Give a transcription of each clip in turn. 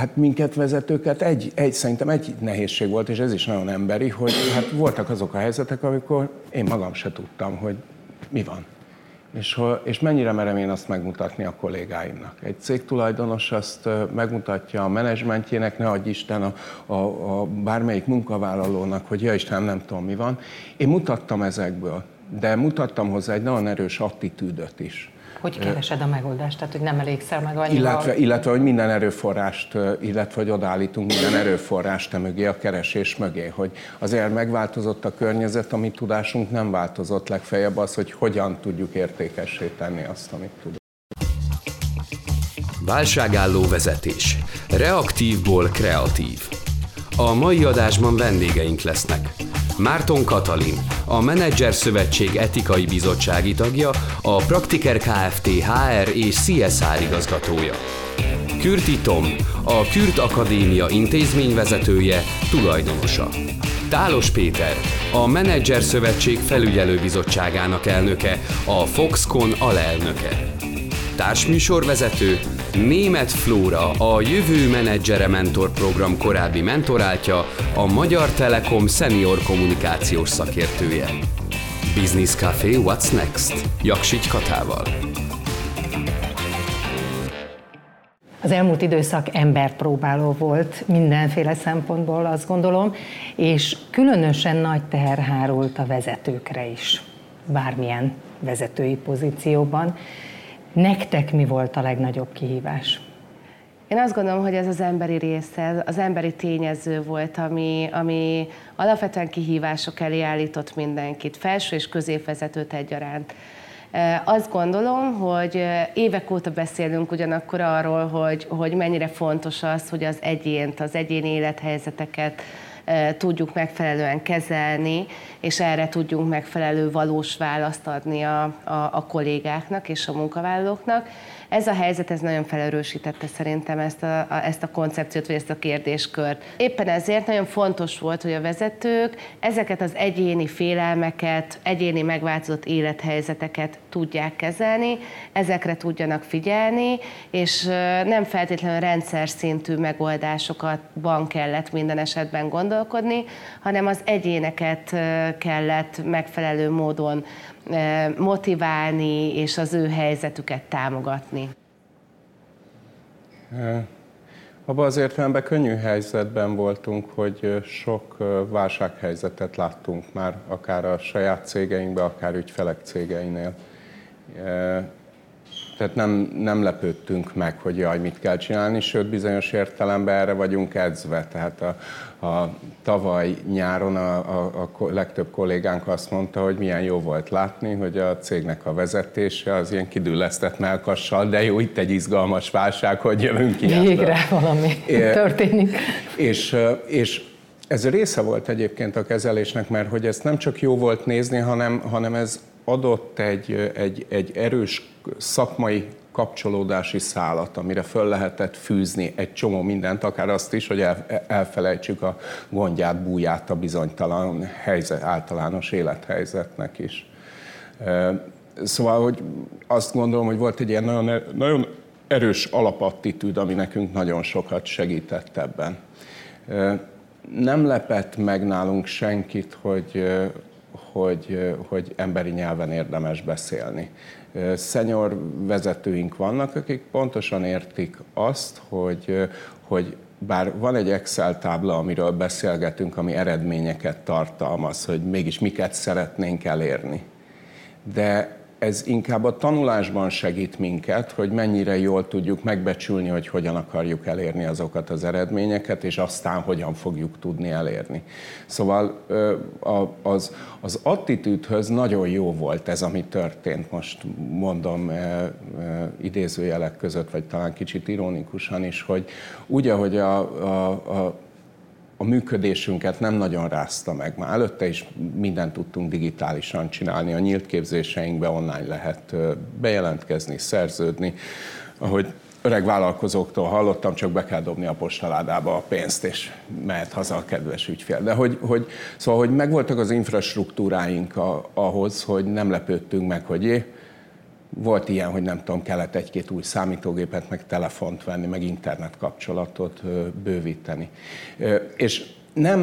Hát minket vezetőket egy, egy, szerintem egy nehézség volt, és ez is nagyon emberi, hogy hát voltak azok a helyzetek, amikor én magam se tudtam, hogy mi van. És, és mennyire merem én azt megmutatni a kollégáimnak. Egy cégtulajdonos azt megmutatja a menedzsmentjének, ne adj Isten a, a, a bármelyik munkavállalónak, hogy ja Isten, nem tudom mi van. Én mutattam ezekből, de mutattam hozzá egy nagyon erős attitűdöt is. Hogy keresed a megoldást? Tehát, hogy nem elégszel meg annyival? Illetve, illetve, hogy minden erőforrást, illetve, hogy odállítunk minden erőforrást mögé, a keresés mögé, hogy azért megváltozott a környezet, amit tudásunk nem változott, legfeljebb az, hogy hogyan tudjuk értékessé tenni azt, amit tudunk. Válságálló vezetés. Reaktívból kreatív. A mai adásban vendégeink lesznek. Márton Katalin, a Menedzser Szövetség etikai bizottsági tagja, a Praktiker Kft. HR és CSR igazgatója. Kürti Tom, a Kürt Akadémia intézményvezetője, tulajdonosa. Tálos Péter, a Menedzser Szövetség felügyelőbizottságának elnöke, a Foxconn alelnöke. Társműsorvezető Német Flóra, a Jövő Menedzsere Mentor Program korábbi mentoráltja, a Magyar Telekom senior kommunikációs szakértője. Business Café What's Next? Jaksics Katával. Az elmúlt időszak emberpróbáló volt mindenféle szempontból, azt gondolom, és különösen nagy teher hárult a vezetőkre is, bármilyen vezetői pozícióban. Nektek mi volt a legnagyobb kihívás? Én azt gondolom, hogy ez az emberi része, az emberi tényező volt, ami, ami alapvetően kihívások elé állított mindenkit, felső és középvezetőt egyaránt. Azt gondolom, hogy évek óta beszélünk ugyanakkor arról, hogy, hogy mennyire fontos az, hogy az egyént, az egyéni élethelyzeteket tudjuk megfelelően kezelni, és erre tudjunk megfelelő valós választ adni a, a, a kollégáknak és a munkavállalóknak. Ez a helyzet ez nagyon felerősítette szerintem ezt a, a, ezt a koncepciót, vagy ezt a kérdéskört. Éppen ezért nagyon fontos volt, hogy a vezetők ezeket az egyéni félelmeket, egyéni megváltozott élethelyzeteket tudják kezelni, ezekre tudjanak figyelni, és nem feltétlenül rendszer szintű megoldásokatban kellett minden esetben gondolkodni, hanem az egyéneket kellett megfelelő módon motiválni és az ő helyzetüket támogatni? Abban az értelemben könnyű helyzetben voltunk, hogy sok válsághelyzetet láttunk már, akár a saját cégeinkben, akár ügyfelek cégeinél tehát nem, nem lepődtünk meg, hogy jaj, mit kell csinálni, sőt bizonyos értelemben erre vagyunk edzve. Tehát a, a tavaly nyáron a, a, a legtöbb kollégánk azt mondta, hogy milyen jó volt látni, hogy a cégnek a vezetése az ilyen kidüllesztett melkassal, de jó, itt egy izgalmas válság, hogy jövünk ki. Végre valami é, történik. És, és ez része volt egyébként a kezelésnek, mert hogy ezt nem csak jó volt nézni, hanem, hanem ez adott egy, egy, egy erős szakmai kapcsolódási szálat, amire föl lehetett fűzni egy csomó mindent, akár azt is, hogy el, elfelejtsük a gondját, búját a bizonytalan helyzet, általános élethelyzetnek is. Szóval, hogy azt gondolom, hogy volt egy ilyen nagyon, nagyon erős alapattitűd, ami nekünk nagyon sokat segített ebben. Nem lepett meg nálunk senkit, hogy, hogy, hogy emberi nyelven érdemes beszélni. Szenyor vezetőink vannak, akik pontosan értik azt, hogy, hogy bár van egy Excel tábla, amiről beszélgetünk, ami eredményeket tartalmaz, hogy mégis miket szeretnénk elérni. De ez inkább a tanulásban segít minket, hogy mennyire jól tudjuk megbecsülni, hogy hogyan akarjuk elérni azokat az eredményeket, és aztán hogyan fogjuk tudni elérni. Szóval az, az attitűdhöz nagyon jó volt ez, ami történt, most mondom idézőjelek között, vagy talán kicsit ironikusan is, hogy úgy, ahogy a, a, a a működésünket nem nagyon rázta meg. Már előtte is mindent tudtunk digitálisan csinálni, a nyílt képzéseinkbe online lehet bejelentkezni, szerződni. Ahogy öreg vállalkozóktól hallottam, csak be kell dobni a postaládába a pénzt, és mehet haza a kedves ügyfél. De hogy, hogy, szóval, hogy megvoltak az infrastruktúráink a, ahhoz, hogy nem lepődtünk meg, hogy jé, volt ilyen, hogy nem tudom, kellett egy-két új számítógépet, meg telefont venni, meg internet kapcsolatot bővíteni. És nem,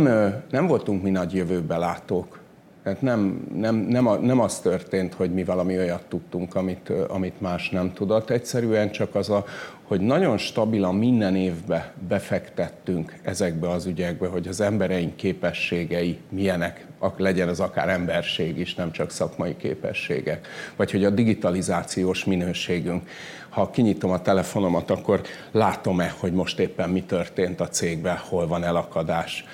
nem voltunk mi nagy jövőbe látók. Tehát nem, nem, nem, nem az történt, hogy mi valami olyat tudtunk, amit, amit más nem tudott. Egyszerűen csak az a, hogy nagyon stabilan minden évbe befektettünk ezekbe az ügyekbe, hogy az embereink képességei milyenek, legyen az akár emberség is, nem csak szakmai képességek, vagy hogy a digitalizációs minőségünk. Ha kinyitom a telefonomat, akkor látom-e, hogy most éppen mi történt a cégben, hol van elakadás,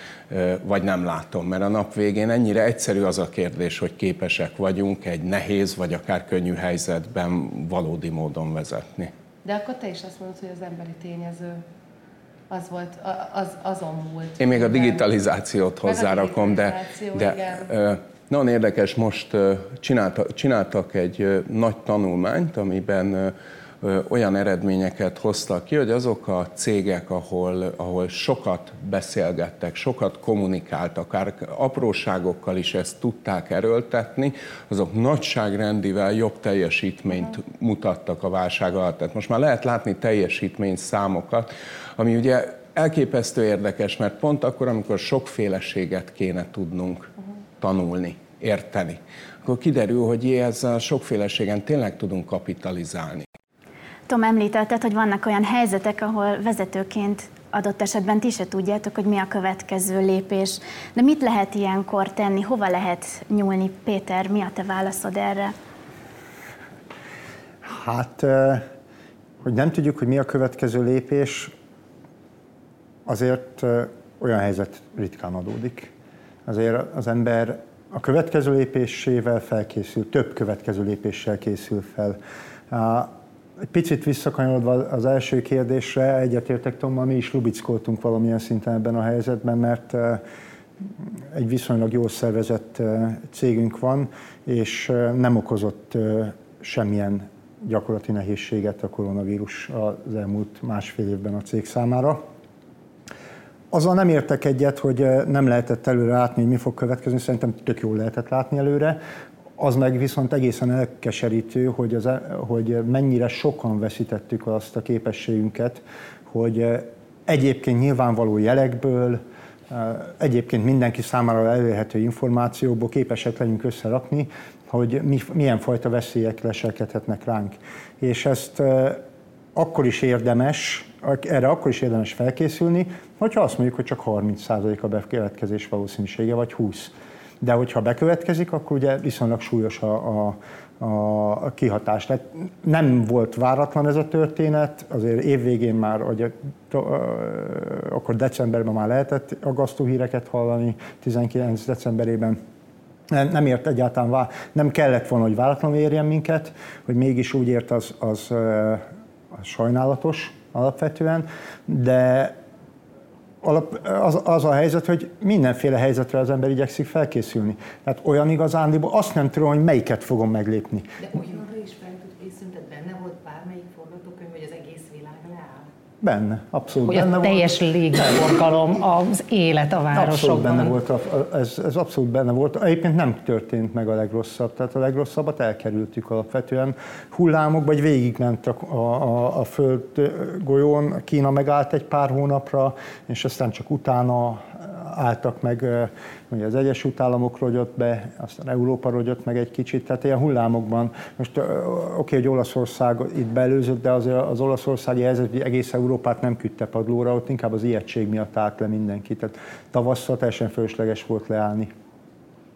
vagy nem látom. Mert a nap végén ennyire egyszerű az a kérdés, hogy képesek vagyunk egy nehéz, vagy akár könnyű helyzetben valódi módon vezetni. De akkor te is azt mondod, hogy az emberi tényező az volt, az, azon múlt. Én még a digitalizációt hozzárakom, de, de nagyon érdekes, most csináltak, csináltak egy nagy tanulmányt, amiben olyan eredményeket hoztak ki, hogy azok a cégek, ahol, ahol sokat beszélgettek, sokat kommunikáltak, akár apróságokkal is ezt tudták erőltetni, azok nagyságrendivel jobb teljesítményt mutattak a válság alatt. Tehát most már lehet látni teljesítmény számokat, ami ugye elképesztő érdekes, mert pont akkor, amikor sokféleséget kéne tudnunk tanulni, érteni, akkor kiderül, hogy ezzel a sokféleségen tényleg tudunk kapitalizálni. Tom, említetted, hogy vannak olyan helyzetek, ahol vezetőként adott esetben ti se tudjátok, hogy mi a következő lépés. De mit lehet ilyenkor tenni, hova lehet nyúlni? Péter, mi a te válaszod erre? Hát, hogy nem tudjuk, hogy mi a következő lépés, azért olyan helyzet ritkán adódik. Azért az ember a következő lépésével felkészül, több következő lépéssel készül fel. Egy picit visszakanyarodva az első kérdésre, egyetértek Tommal, mi is lubickoltunk valamilyen szinten ebben a helyzetben, mert egy viszonylag jól szervezett cégünk van, és nem okozott semmilyen gyakorlati nehézséget a koronavírus az elmúlt másfél évben a cég számára. Azzal nem értek egyet, hogy nem lehetett előre látni, hogy mi fog következni, szerintem tök jól lehetett látni előre. Az meg viszont egészen elkeserítő, hogy, az, hogy mennyire sokan veszítettük azt a képességünket, hogy egyébként nyilvánvaló jelekből, egyébként mindenki számára elérhető információból képesek legyünk összerakni, hogy mi, milyen fajta veszélyek leselkedhetnek ránk. És ezt akkor is érdemes, erre akkor is érdemes felkészülni, hogyha azt mondjuk, hogy csak 30% a bekövetkezés valószínűsége, vagy 20 de hogyha bekövetkezik, akkor ugye viszonylag súlyos a, a, a kihatás. Tehát nem volt váratlan ez a történet, azért évvégén már, hogy akkor decemberben már lehetett aggasztó híreket hallani, 19 decemberében. Nem ért egyáltalán, nem kellett volna, hogy váratlanul érjen minket, hogy mégis úgy ért, az, az, az sajnálatos alapvetően, de alap, az, az a helyzet, hogy mindenféle helyzetre az ember igyekszik felkészülni. Tehát olyan igazándiból azt nem tudom, hogy melyiket fogom meglépni. De olyanra is fel tud készülni, tehát benne volt bármelyik forgatókönyv, hogy az egész világ leáll? Benne, abszolút hogy benne a teljes volt. légiforgalom, az élet a városokban. Abszolút benne volt, ez, ez abszolút benne volt. Egyébként nem történt meg a legrosszabb, tehát a legrosszabbat elkerültük alapvetően. Hullámok, vagy végigment a, a, a föld golyón, Kína megállt egy pár hónapra, és aztán csak utána álltak meg, ugye az Egyesült Államok rogyott be, aztán Európa rogyott meg egy kicsit, tehát ilyen hullámokban. Most oké, okay, hogy Olaszország itt belőzött, de az, az olaszországi helyzet, hogy egész Európát nem küldte padlóra, ott inkább az ijegység miatt állt le mindenki. Tehát tavasszal teljesen fölösleges volt leállni.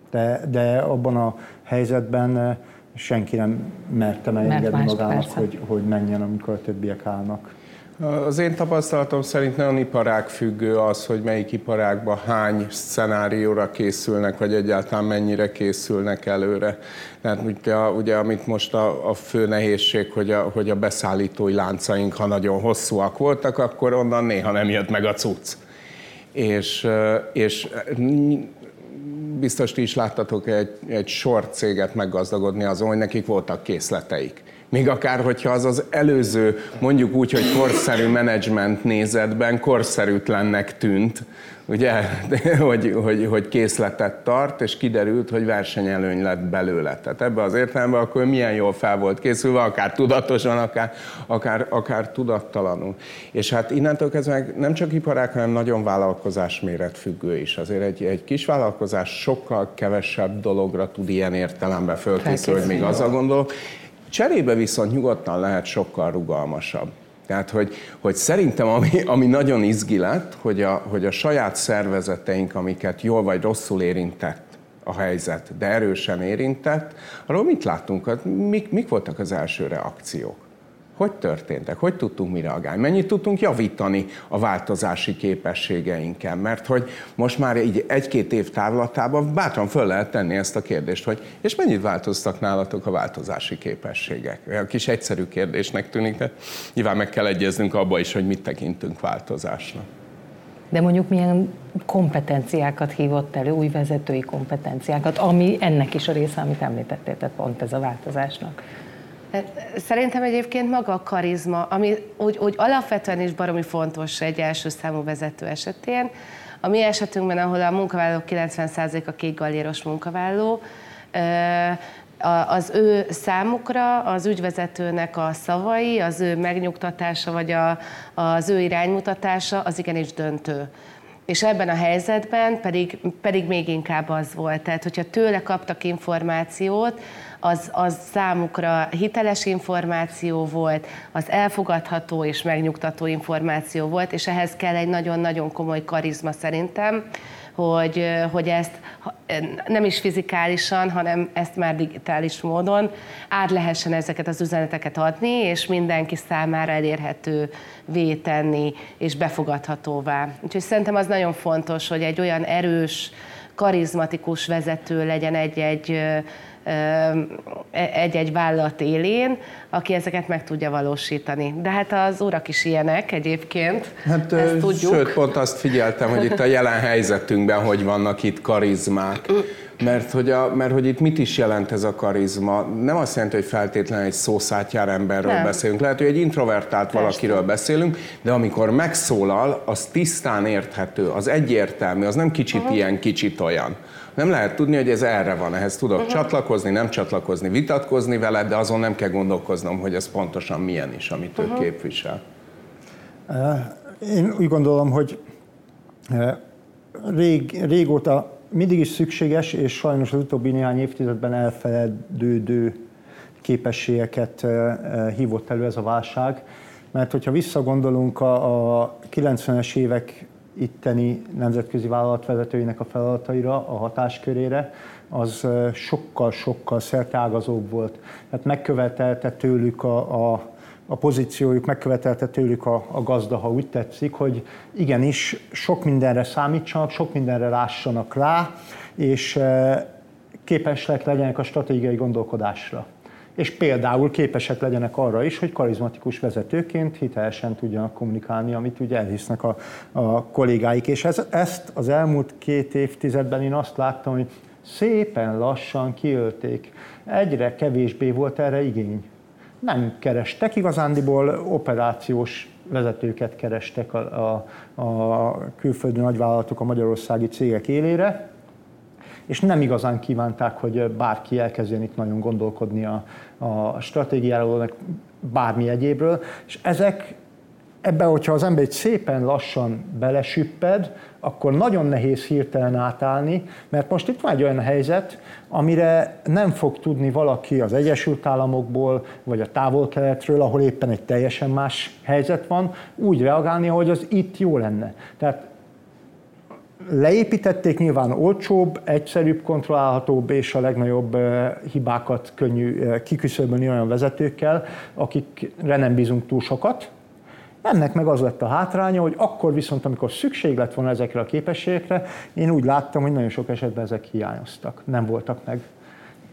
De, de abban a helyzetben senki nem merte megengedni magának, hogy, hogy menjen, amikor a többiek állnak. Az én tapasztalatom szerint nagyon iparág függő az, hogy melyik iparágban hány szenárióra készülnek, vagy egyáltalán mennyire készülnek előre. Tehát ugye, ugye amit most a, a fő nehézség, hogy a, hogy a beszállítói láncaink, ha nagyon hosszúak voltak, akkor onnan néha nem jött meg a cucc. És, és biztos ti is láttatok egy, egy sor céget meggazdagodni azon, hogy nekik voltak készleteik Még akár, hogyha az az előző, mondjuk úgy, hogy korszerű menedzsment nézetben korszerűtlennek tűnt, ugye, hogy, hogy, hogy készletet tart, és kiderült, hogy versenyelőny lett belőle. Tehát ebbe az értelemben akkor milyen jól fel volt készülve, akár tudatosan, akár, akár, akár tudattalanul. És hát innentől kezdve nem csak iparák, hanem nagyon vállalkozás méretfüggő is. Azért egy, egy kis vállalkozás sokkal kevesebb dologra tud ilyen értelemben fölkészülni, hogy még az a gondolok. Cserébe viszont nyugodtan lehet sokkal rugalmasabb. Tehát, hogy, hogy szerintem ami, ami nagyon izgi lett, hogy a, hogy a saját szervezeteink, amiket jól vagy rosszul érintett a helyzet, de erősen érintett, arról mit láttunk? Hát mik, mik voltak az első reakciók? Hogy történtek? Hogy tudtunk mi reagálni? Mennyit tudtunk javítani a változási képességeinken? Mert hogy most már így egy-két év távlatában bátran föl lehet tenni ezt a kérdést, hogy és mennyit változtak nálatok a változási képességek? A kis egyszerű kérdésnek tűnik, de nyilván meg kell egyeznünk abba is, hogy mit tekintünk változásnak. De mondjuk milyen kompetenciákat hívott elő, új vezetői kompetenciákat, ami ennek is a része, amit említettél, tehát pont ez a változásnak. Szerintem egyébként maga a karizma, ami úgy, úgy alapvetően is baromi fontos egy első számú vezető esetén. A mi esetünkben, ahol a munkavállalók 90%-a két galléros munkavállaló, az ő számukra, az ügyvezetőnek a szavai, az ő megnyugtatása, vagy a, az ő iránymutatása az igenis döntő. És ebben a helyzetben pedig, pedig még inkább az volt. Tehát, hogyha tőle kaptak információt, az, az számukra hiteles információ volt, az elfogadható és megnyugtató információ volt, és ehhez kell egy nagyon-nagyon komoly karizma szerintem, hogy, hogy ezt nem is fizikálisan, hanem ezt már digitális módon át lehessen ezeket az üzeneteket adni, és mindenki számára elérhető tenni, és befogadhatóvá. Úgyhogy szerintem az nagyon fontos, hogy egy olyan erős, karizmatikus vezető legyen egy-egy egy-egy vállalat élén, aki ezeket meg tudja valósítani. De hát az urak is ilyenek egyébként, hát, ezt tudjuk. Sőt, pont azt figyeltem, hogy itt a jelen helyzetünkben hogy vannak itt karizmák. Mert hogy, a, mert hogy itt mit is jelent ez a karizma? Nem azt jelenti, hogy feltétlenül egy szószátjár emberről nem. beszélünk. Lehet, hogy egy introvertált Persze. valakiről beszélünk, de amikor megszólal, az tisztán érthető, az egyértelmű, az nem kicsit uh-huh. ilyen, kicsit olyan nem lehet tudni, hogy ez erre van, ehhez tudok uh-huh. csatlakozni, nem csatlakozni, vitatkozni vele, de azon nem kell gondolkoznom, hogy ez pontosan milyen is, amit uh-huh. ő képvisel. Én úgy gondolom, hogy rég, régóta mindig is szükséges, és sajnos az utóbbi néhány évtizedben elfeledődő képességeket hívott elő ez a válság. Mert hogyha visszagondolunk a, a 90-es évek itteni nemzetközi vállalatvezetőinek a feladataira, a hatáskörére, az sokkal-sokkal szertágazóbb volt. Tehát megkövetelte tőlük a, a, a pozíciójuk, megkövetelte tőlük a, a gazda, ha úgy tetszik, hogy igenis sok mindenre számítsanak, sok mindenre lássanak rá, és képesek legyenek a stratégiai gondolkodásra és például képesek legyenek arra is, hogy karizmatikus vezetőként hitelesen tudjanak kommunikálni, amit ugye elhisznek a, a kollégáik. És ez, ezt az elmúlt két évtizedben én azt láttam, hogy szépen lassan kiölték. Egyre kevésbé volt erre igény. Nem kerestek igazándiból operációs vezetőket kerestek a, a, a külföldi nagyvállalatok a magyarországi cégek élére, és nem igazán kívánták, hogy bárki elkezdjen itt nagyon gondolkodni a, a stratégiáról, bármi egyébről, és ezek ebbe, hogyha az ember egy szépen lassan belesüpped, akkor nagyon nehéz hirtelen átállni, mert most itt van egy olyan helyzet, amire nem fog tudni valaki az Egyesült Államokból, vagy a távol-keletről, ahol éppen egy teljesen más helyzet van, úgy reagálni, hogy az itt jó lenne. Tehát leépítették, nyilván olcsóbb, egyszerűbb, kontrollálhatóbb és a legnagyobb hibákat könnyű kiküszöbölni olyan vezetőkkel, akikre nem bízunk túl sokat. Ennek meg az lett a hátránya, hogy akkor viszont, amikor szükség lett volna ezekre a képességekre, én úgy láttam, hogy nagyon sok esetben ezek hiányoztak, nem voltak meg.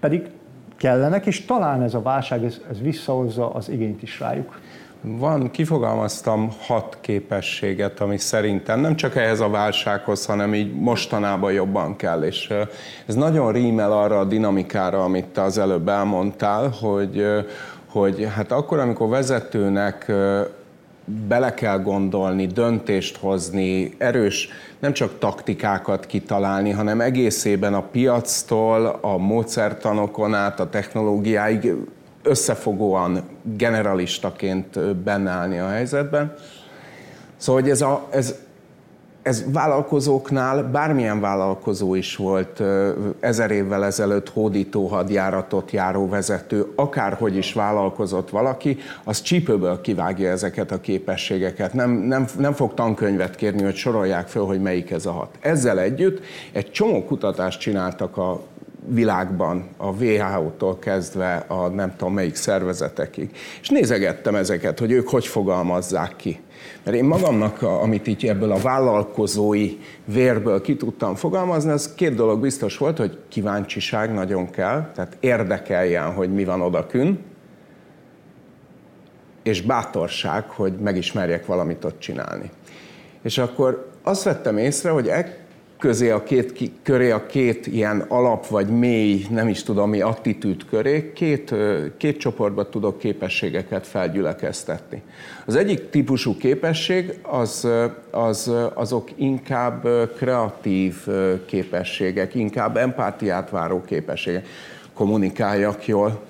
Pedig kellenek, és talán ez a válság, ez, ez visszahozza az igényt is rájuk. Van, kifogalmaztam hat képességet, ami szerintem nem csak ehhez a válsághoz, hanem így mostanában jobban kell, és ez nagyon rímel arra a dinamikára, amit te az előbb elmondtál, hogy hogy hát akkor, amikor vezetőnek bele kell gondolni, döntést hozni, erős nem csak taktikákat kitalálni, hanem egészében a piactól, a módszertanokon át, a technológiáig összefogóan generalistaként benne állni a helyzetben. Szóval hogy ez, a, ez, ez vállalkozóknál, bármilyen vállalkozó is volt ezer évvel ezelőtt hódító hadjáratot járó vezető, akárhogy is vállalkozott valaki, az csípőből kivágja ezeket a képességeket. Nem, nem, nem fog tankönyvet kérni, hogy sorolják föl, hogy melyik ez a hat. Ezzel együtt egy csomó kutatást csináltak a világban, a WHO-tól kezdve a nem tudom melyik szervezetekig. És nézegettem ezeket, hogy ők hogy fogalmazzák ki. Mert én magamnak, amit így ebből a vállalkozói vérből ki tudtam fogalmazni, az két dolog biztos volt, hogy kíváncsiság nagyon kell, tehát érdekeljen, hogy mi van odakün, és bátorság, hogy megismerjek valamit ott csinálni. És akkor azt vettem észre, hogy közé a két, köré a két ilyen alap vagy mély, nem is tudom mi, attitűd köré, két, két csoportba tudok képességeket felgyülekeztetni. Az egyik típusú képesség az, az, azok inkább kreatív képességek, inkább empátiát váró képességek. Kommunikáljak jól,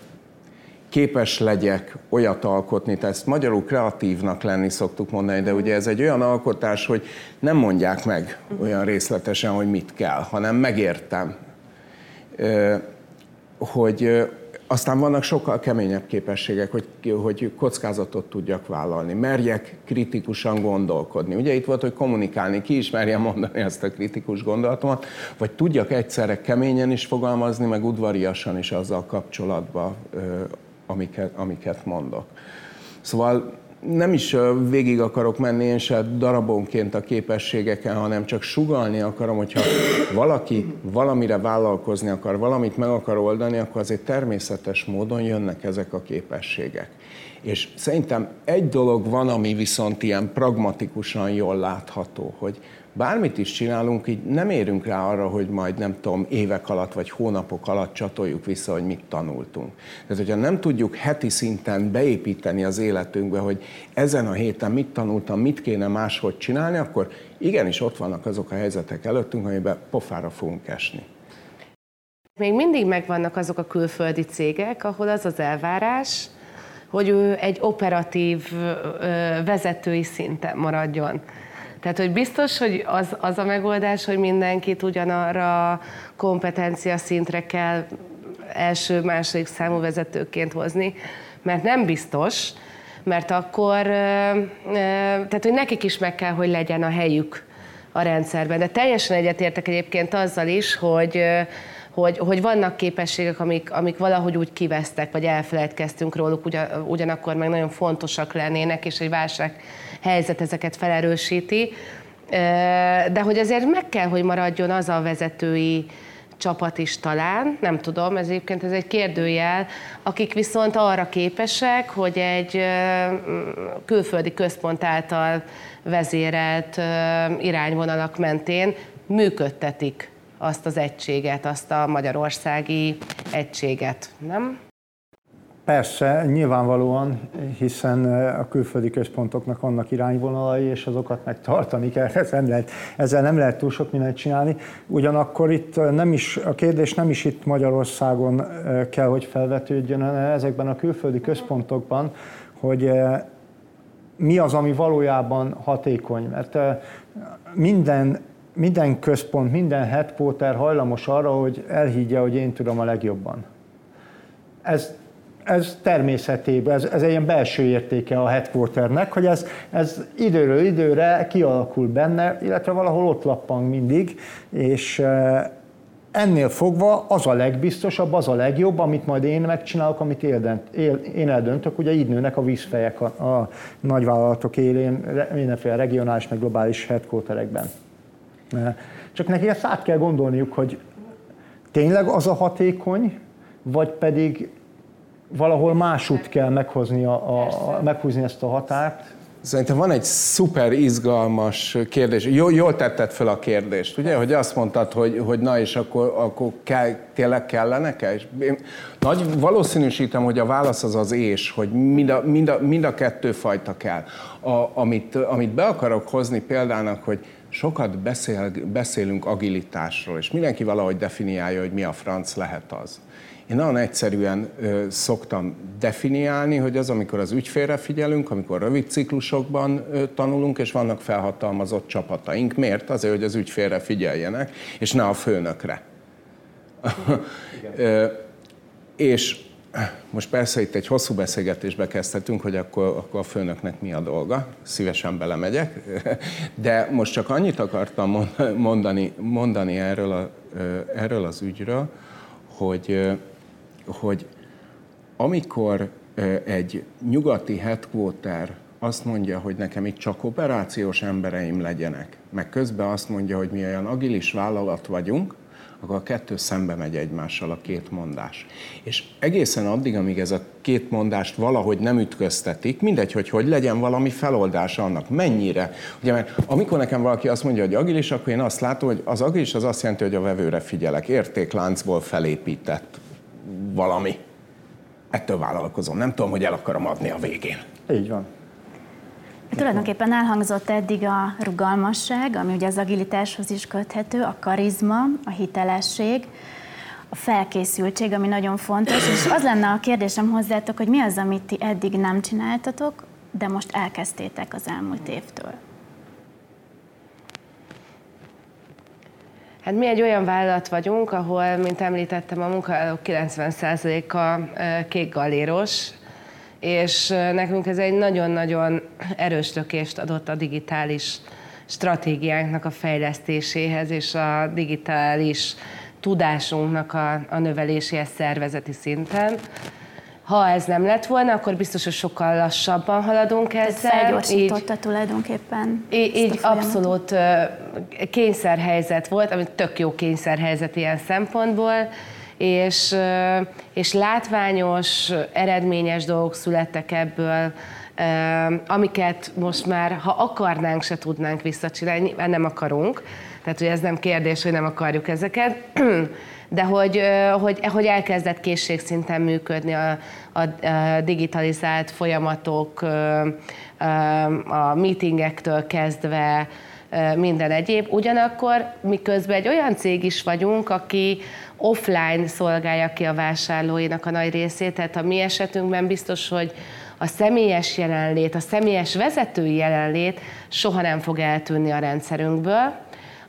képes legyek olyat alkotni, tehát ezt magyarul kreatívnak lenni szoktuk mondani, de ugye ez egy olyan alkotás, hogy nem mondják meg olyan részletesen, hogy mit kell, hanem megértem, hogy aztán vannak sokkal keményebb képességek, hogy, hogy kockázatot tudjak vállalni, merjek kritikusan gondolkodni. Ugye itt volt, hogy kommunikálni, ki is merjem mondani ezt a kritikus gondolatomat, vagy tudjak egyszerre keményen is fogalmazni, meg udvariasan is azzal kapcsolatban, amiket, amiket mondok. Szóval nem is végig akarok menni én se darabonként a képességeken, hanem csak sugalni akarom, hogyha valaki valamire vállalkozni akar, valamit meg akar oldani, akkor azért természetes módon jönnek ezek a képességek. És szerintem egy dolog van, ami viszont ilyen pragmatikusan jól látható, hogy bármit is csinálunk, így nem érünk rá arra, hogy majd nem tudom, évek alatt vagy hónapok alatt csatoljuk vissza, hogy mit tanultunk. Tehát, hogyha nem tudjuk heti szinten beépíteni az életünkbe, hogy ezen a héten mit tanultam, mit kéne máshogy csinálni, akkor igenis ott vannak azok a helyzetek előttünk, amiben pofára fogunk esni. Még mindig megvannak azok a külföldi cégek, ahol az az elvárás, hogy ő egy operatív vezetői szinten maradjon. Tehát, hogy biztos, hogy az, az a megoldás, hogy mindenkit ugyanarra kompetencia szintre kell első, második számú vezetőként hozni, mert nem biztos, mert akkor, tehát, hogy nekik is meg kell, hogy legyen a helyük a rendszerben. De teljesen egyetértek egyébként azzal is, hogy, hogy, hogy vannak képességek, amik, amik valahogy úgy kivesztek, vagy elfelejtkeztünk róluk, ugyan, ugyanakkor meg nagyon fontosak lennének, és egy válság helyzet ezeket felerősíti. De hogy azért meg kell, hogy maradjon az a vezetői csapat is talán, nem tudom, ez egyébként ez egy kérdőjel, akik viszont arra képesek, hogy egy külföldi központ által vezérelt irányvonalak mentén működtetik azt az egységet, azt a magyarországi egységet, nem? Persze, nyilvánvalóan, hiszen a külföldi központoknak vannak irányvonalai, és azokat megtartani kell, ezzel nem lehet, ezzel nem lehet túl sok mindent csinálni. Ugyanakkor itt nem is, a kérdés nem is itt Magyarországon kell, hogy felvetődjön, hanem ezekben a külföldi központokban, hogy mi az, ami valójában hatékony. Mert minden minden központ, minden headquarter hajlamos arra, hogy elhiggye, hogy én tudom a legjobban. Ez, ez természetében, ez, ez egy ilyen belső értéke a headquarternek, hogy ez, ez időről időre kialakul benne, illetve valahol ott lappang mindig, és eh, ennél fogva az a legbiztosabb, az a legjobb, amit majd én megcsinálok, amit éldent, él, én eldöntök, ugye így nőnek a vízfejek a, a nagyvállalatok élén, mindenféle regionális, meg globális headquarterekben. Csak neki ezt át kell gondolniuk, hogy tényleg az a hatékony, vagy pedig valahol másút kell meghozni a, a, a, meghúzni ezt a határt, Szerintem van egy szuper izgalmas kérdés. Jó, jól tetted fel a kérdést, ugye? Hogy azt mondtad, hogy, hogy na és akkor, akkor kell, tényleg kellene-e? És én nagy valószínűsítem, hogy a válasz az az és, hogy mind a, mind a, mind a kettő fajta kell. A, amit, amit be akarok hozni példának, hogy sokat beszél, beszélünk agilitásról, és mindenki valahogy definiálja, hogy mi a franc lehet az. Én nagyon egyszerűen ö, szoktam definiálni, hogy az, amikor az ügyfélre figyelünk, amikor rövid ciklusokban ö, tanulunk, és vannak felhatalmazott csapataink. Miért? Azért, hogy az ügyfélre figyeljenek, és ne a főnökre. ö, és most persze itt egy hosszú beszélgetésbe kezdhetünk, hogy akkor, akkor a főnöknek mi a dolga, szívesen belemegyek, de most csak annyit akartam mondani, mondani erről, a, erről az ügyről, hogy hogy amikor egy nyugati headquarter azt mondja, hogy nekem itt csak operációs embereim legyenek, meg közben azt mondja, hogy mi olyan agilis vállalat vagyunk, akkor a kettő szembe megy egymással a két mondás. És egészen addig, amíg ez a két mondást valahogy nem ütköztetik, mindegy, hogy hogy legyen valami feloldás annak, mennyire. Ugye, mert amikor nekem valaki azt mondja, hogy agilis, akkor én azt látom, hogy az agilis az azt jelenti, hogy a vevőre figyelek, értékláncból felépített valami. Ettől vállalkozom. Nem tudom, hogy el akarom adni a végén. Így van. Tulajdonképpen elhangzott eddig a rugalmasság, ami ugye az agilitáshoz is köthető, a karizma, a hitelesség, a felkészültség, ami nagyon fontos, és az lenne a kérdésem hozzátok, hogy mi az, amit ti eddig nem csináltatok, de most elkezdtétek az elmúlt évtől. Hát mi egy olyan vállalat vagyunk, ahol, mint említettem, a munkavállalók 90%-a kék galéros, és nekünk ez egy nagyon-nagyon erős lökést adott a digitális stratégiánknak a fejlesztéséhez és a digitális tudásunknak a, a növeléséhez szervezeti szinten. Ha ez nem lett volna, akkor biztos, hogy sokkal lassabban haladunk ezzel. Felgyorsította tulajdonképpen. Így, így abszolút kényszerhelyzet volt, ami tök jó kényszerhelyzet ilyen szempontból, és, és látványos, eredményes dolgok születtek ebből, amiket most már, ha akarnánk, se tudnánk visszacsinálni, nem akarunk. Tehát, hogy ez nem kérdés, hogy nem akarjuk ezeket de hogy, hogy, hogy elkezdett készségszinten működni a, a, digitalizált folyamatok, a meetingektől kezdve, minden egyéb. Ugyanakkor miközben egy olyan cég is vagyunk, aki offline szolgálja ki a vásárlóinak a nagy részét, tehát a mi esetünkben biztos, hogy a személyes jelenlét, a személyes vezetői jelenlét soha nem fog eltűnni a rendszerünkből,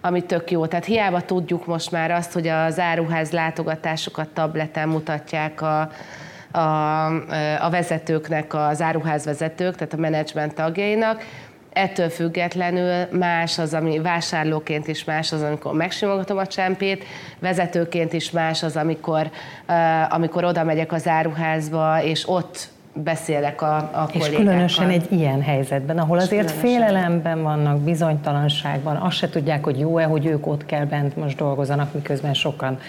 ami tök jó. Tehát hiába tudjuk most már azt, hogy az áruház látogatásokat tableten mutatják a, a, a vezetőknek, az áruház vezetők, tehát a menedzsment tagjainak, ettől függetlenül más az, ami vásárlóként is más az, amikor megsimogatom a csempét, vezetőként is más az, amikor, amikor oda megyek az áruházba, és ott beszélek a, a És különösen egy ilyen helyzetben, ahol azért félelemben vannak, bizonytalanságban, azt se tudják, hogy jó-e, hogy ők ott kell bent most dolgozanak, miközben sokan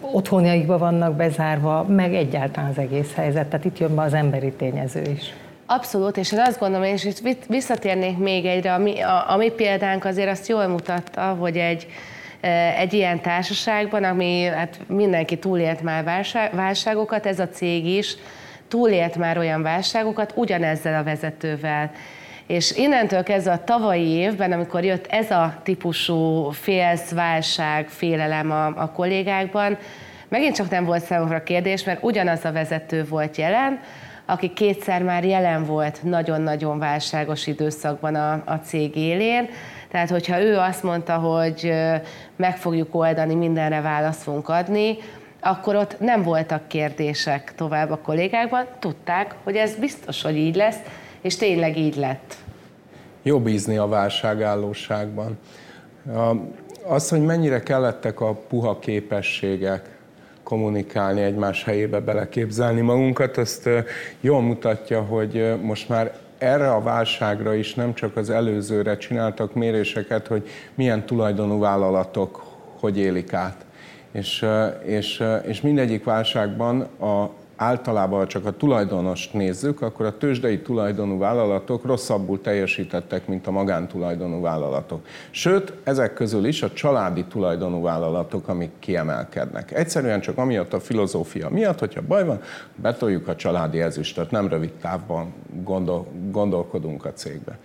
otthonjaikba vannak bezárva, meg egyáltalán az egész helyzet. Tehát itt jön be az emberi tényező is. Abszolút, és én azt gondolom, és itt visszatérnék még egyre, a mi, a, a mi példánk azért azt jól mutatta, hogy egy, e, egy ilyen társaságban, ami hát mindenki túlélt már válságokat, ez a cég is, túlélt már olyan válságokat ugyanezzel a vezetővel. És innentől kezdve a tavalyi évben, amikor jött ez a típusú félsz, válság, félelem a, a kollégákban, megint csak nem volt számomra kérdés, mert ugyanaz a vezető volt jelen, aki kétszer már jelen volt nagyon-nagyon válságos időszakban a, a cég élén. Tehát, hogyha ő azt mondta, hogy meg fogjuk oldani, mindenre választ fogunk adni, akkor ott nem voltak kérdések tovább a kollégákban, tudták, hogy ez biztos, hogy így lesz, és tényleg így lett. Jó bízni a válságállóságban. Az, hogy mennyire kellettek a puha képességek, kommunikálni, egymás helyébe beleképzelni magunkat, azt jól mutatja, hogy most már erre a válságra is nem csak az előzőre csináltak méréseket, hogy milyen tulajdonú vállalatok hogy élik át és, és, és mindegyik válságban a általában, csak a tulajdonost nézzük, akkor a tőzsdei tulajdonú vállalatok rosszabbul teljesítettek, mint a magántulajdonú vállalatok. Sőt, ezek közül is a családi tulajdonú vállalatok, amik kiemelkednek. Egyszerűen csak amiatt a filozófia miatt, hogyha baj van, betoljuk a családi ezüstöt, nem rövid távban gondol, gondolkodunk a cégbe.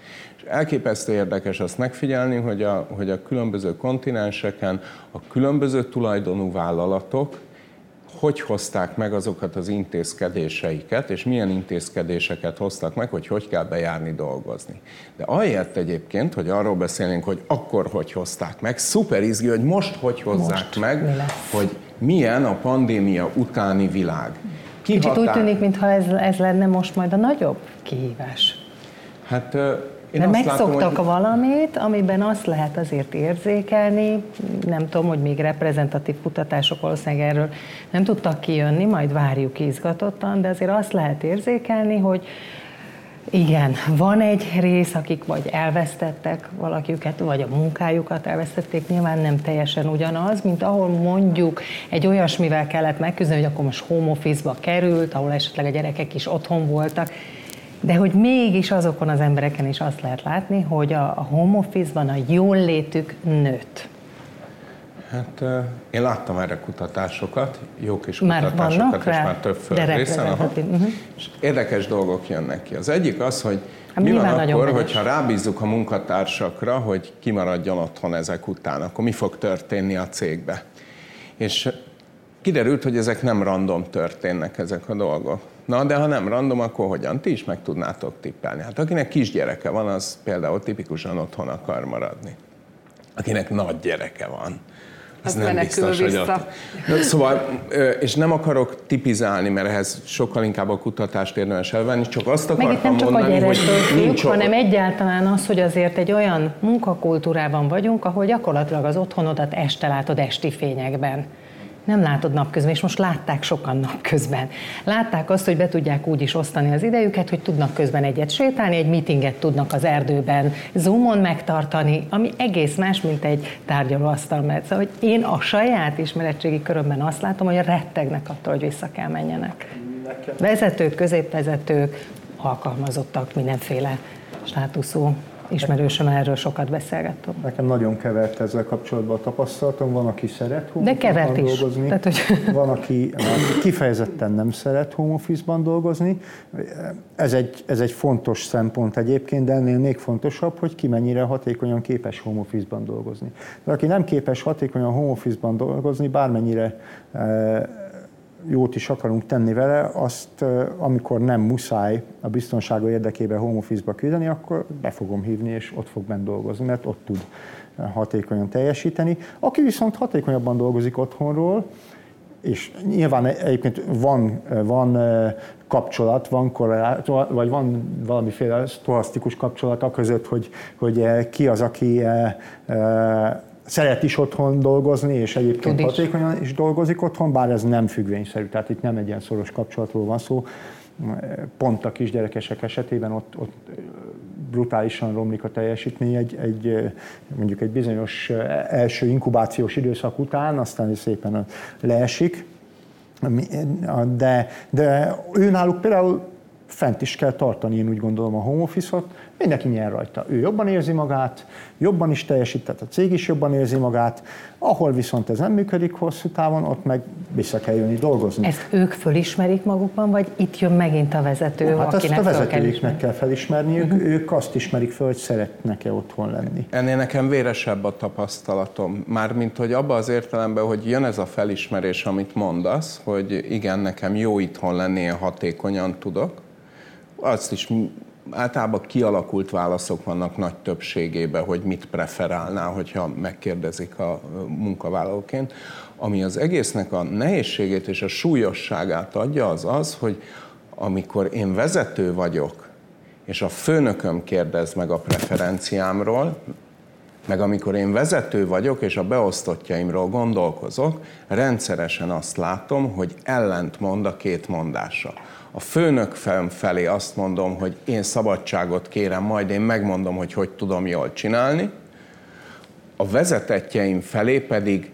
Elképesztő érdekes azt megfigyelni, hogy a, hogy a különböző kontinenseken a különböző tulajdonú vállalatok hogy hozták meg azokat az intézkedéseiket, és milyen intézkedéseket hoztak meg, hogy hogy kell bejárni dolgozni. De ahelyett egyébként, hogy arról beszélnénk, hogy akkor hogy hozták meg, szuper izgi, hogy most hogy hozzák most meg, hogy milyen a pandémia utáni világ. Kicsit határ... úgy tűnik, mintha ez, ez lenne most majd a nagyobb kihívás. Hát én De megszoktak látom, hogy... valamit, amiben azt lehet azért érzékelni, nem tudom, hogy még reprezentatív kutatások valószínűleg erről nem tudtak kijönni, majd várjuk izgatottan, de azért azt lehet érzékelni, hogy igen, van egy rész, akik vagy elvesztettek valakiüket, vagy a munkájukat elvesztették, nyilván nem teljesen ugyanaz, mint ahol mondjuk egy olyasmivel kellett megküzdeni, hogy akkor most home office-ba került, ahol esetleg a gyerekek is otthon voltak, de hogy mégis azokon az embereken is azt lehet látni, hogy a, a home office-ban a jól létük nőtt. Hát én láttam erre kutatásokat, jó kis már kutatásokat, és már többféle részen. Uh-huh. És érdekes dolgok jönnek ki. Az egyik az, hogy hát mi van akkor, hogyha rábízzuk a munkatársakra, hogy kimaradjon otthon ezek után, akkor mi fog történni a cégbe? És kiderült, hogy ezek nem random történnek ezek a dolgok. Na, de ha nem random, akkor hogyan? Ti is meg tudnátok tippelni. Hát akinek kisgyereke van, az például tipikusan otthon akar maradni. Akinek nagy gyereke van, az, az nem biztos, vissza. hogy ott. Szóval, és nem akarok tipizálni, mert ehhez sokkal inkább a kutatást érdemes elvenni, csak azt akartam Meg itt nem csak mondani, a hogy nincs hanem egyáltalán az, hogy azért egy olyan munkakultúrában vagyunk, ahol gyakorlatilag az otthonodat este látod esti fényekben nem látod napközben, és most látták sokan napközben. Látták azt, hogy be tudják úgy is osztani az idejüket, hogy tudnak közben egyet sétálni, egy meetinget tudnak az erdőben Zoomon megtartani, ami egész más, mint egy tárgyalóasztal mert Szóval, hogy én a saját ismeretségi körömben azt látom, hogy rettegnek attól, hogy vissza kell menjenek. Nekem. Vezetők, középvezetők, alkalmazottak, mindenféle státuszú ismerősöm erről sokat beszélgettem. Nekem nagyon kevert ezzel kapcsolatban a tapasztalatom. Van, aki szeret home De kevert is. dolgozni, Tehát, hogy... van, aki kifejezetten nem szeret home office-ban dolgozni. Ez egy, ez egy fontos szempont egyébként, de ennél még fontosabb, hogy ki mennyire hatékonyan képes home office-ban dolgozni. De aki nem képes hatékonyan home office-ban dolgozni, bármennyire eh, jót is akarunk tenni vele, azt amikor nem muszáj a biztonsága érdekében home office-ba küldeni, akkor be fogom hívni, és ott fog bent dolgozni, mert ott tud hatékonyan teljesíteni. Aki viszont hatékonyabban dolgozik otthonról, és nyilván egyébként van, van kapcsolat, van korreláció, vagy van valamiféle sztohasztikus kapcsolat a között, hogy, hogy ki az, aki szeret is otthon dolgozni, és egyébként Tud hatékonyan is. dolgozik otthon, bár ez nem függvényszerű, tehát itt nem egy ilyen szoros kapcsolatról van szó. Pont a kisgyerekesek esetében ott, ott brutálisan romlik a teljesítmény egy, egy, mondjuk egy bizonyos első inkubációs időszak után, aztán szépen leesik. De, de ő náluk például fent is kell tartani, én úgy gondolom a home office-ot, mindenki nyer rajta. Ő jobban érzi magát, jobban is teljesít, tehát a cég is jobban érzi magát, ahol viszont ez nem működik hosszú távon, ott meg vissza kell jönni dolgozni. Ezt ők fölismerik magukban, vagy itt jön megint a vezető, hát akinek ezt a vezetőiknek kell, kell felismerni, ők, uh-huh. ők azt ismerik föl, hogy szeretnek-e otthon lenni. Ennél nekem véresebb a tapasztalatom, mármint hogy abba az értelemben, hogy jön ez a felismerés, amit mondasz, hogy igen, nekem jó itthon lenni, én hatékonyan tudok, azt is általában kialakult válaszok vannak nagy többségében, hogy mit preferálnál, hogyha megkérdezik a munkavállalóként. Ami az egésznek a nehézségét és a súlyosságát adja, az az, hogy amikor én vezető vagyok, és a főnököm kérdez meg a preferenciámról, meg amikor én vezető vagyok, és a beosztottjaimról gondolkozok, rendszeresen azt látom, hogy ellent mond a két mondása a főnök felé azt mondom, hogy én szabadságot kérem, majd én megmondom, hogy hogy tudom jól csinálni, a vezetetjeim felé pedig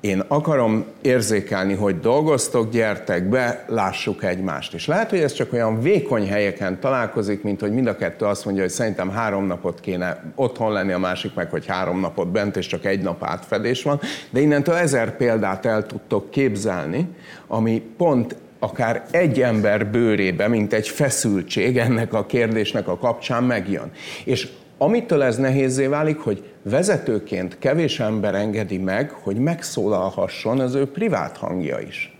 én akarom érzékelni, hogy dolgoztok, gyertek be, lássuk egymást. És lehet, hogy ez csak olyan vékony helyeken találkozik, mint hogy mind a kettő azt mondja, hogy szerintem három napot kéne otthon lenni, a másik meg, hogy három napot bent, és csak egy nap átfedés van. De innentől ezer példát el tudtok képzelni, ami pont akár egy ember bőrébe, mint egy feszültség ennek a kérdésnek a kapcsán megjön. És Amitől ez nehézé válik, hogy vezetőként kevés ember engedi meg, hogy megszólalhasson az ő privát hangja is.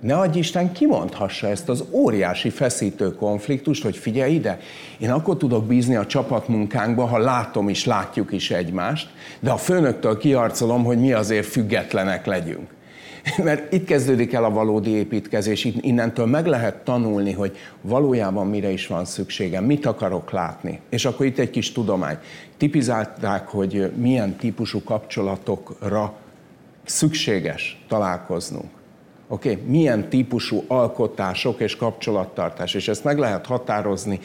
Ne adj Isten kimondhassa ezt az óriási feszítő konfliktust, hogy figyelj ide, én akkor tudok bízni a csapatmunkánkba, ha látom is, látjuk is egymást, de a főnöktől kiarcolom, hogy mi azért függetlenek legyünk. Mert itt kezdődik el a valódi építkezés, innentől meg lehet tanulni, hogy valójában mire is van szükségem, mit akarok látni. És akkor itt egy kis tudomány. Tipizálták, hogy milyen típusú kapcsolatokra szükséges találkoznunk. Oké, okay? milyen típusú alkotások és kapcsolattartás, és ezt meg lehet határozni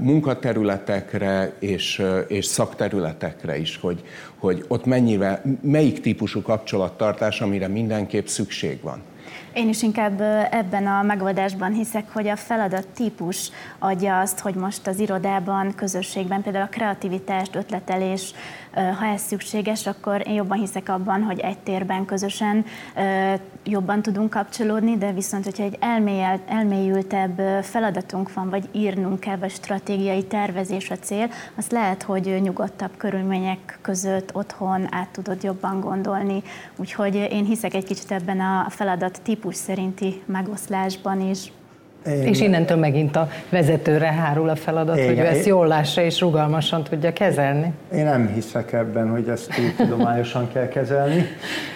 munkaterületekre és, és szakterületekre is, hogy, hogy ott mennyivel, melyik típusú kapcsolattartás, amire mindenképp szükség van. Én is inkább ebben a megoldásban hiszek, hogy a feladat típus adja azt, hogy most az irodában, közösségben például a kreativitást, ötletelés, ha ez szükséges, akkor én jobban hiszek abban, hogy egy térben közösen jobban tudunk kapcsolódni, de viszont, hogyha egy elmélyültebb feladatunk van, vagy írnunk kell, vagy stratégiai tervezés a cél, azt lehet, hogy nyugodtabb körülmények között otthon át tudod jobban gondolni. Úgyhogy én hiszek egy kicsit ebben a feladat típus szerinti megoszlásban is. Én... És innentől megint a vezetőre hárul a feladat, Igen, hogy ő ezt jól lássa és rugalmasan tudja kezelni. Én nem hiszek ebben, hogy ezt tudományosan kell kezelni.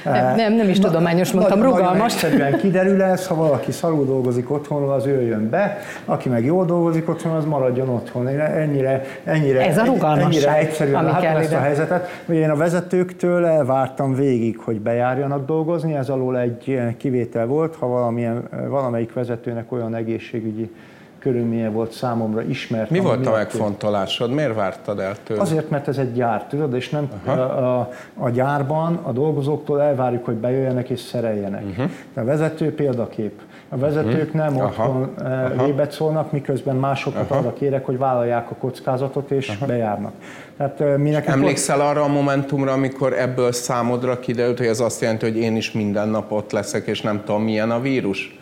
Nem, nem, nem is tudományos, mondtam, Nagy, rugalmas. Nagyon kiderül ez, ha valaki szarul dolgozik otthonról, az jöjjön be, aki meg jól dolgozik otthon, az maradjon otthon. Ennyire, ennyire, ez a ennyire egyszerűen látom ezt ide. a helyzetet, hogy én a vezetőktől elvártam végig, hogy bejárjanak dolgozni, ez alól egy kivétel volt, ha valamilyen, valamelyik vezetőnek olyan egész egészségügyi körülménye volt számomra ismert. Mi volt a megfontolásod? Miért vártad el tőle? Azért, mert ez egy gyár, tudod, és nem a, a, a gyárban a dolgozóktól elvárjuk, hogy bejöjjenek és szereljenek. Uh-huh. A vezető példakép. A vezetők uh-huh. nem otthon Aha. lébet szólnak, miközben másokat Aha. arra kérek, hogy vállalják a kockázatot és Aha. bejárnak. Tehát, mi Emlékszel ott... arra a momentumra, amikor ebből számodra kiderült, hogy ez azt jelenti, hogy én is minden nap ott leszek, és nem tudom, milyen a vírus?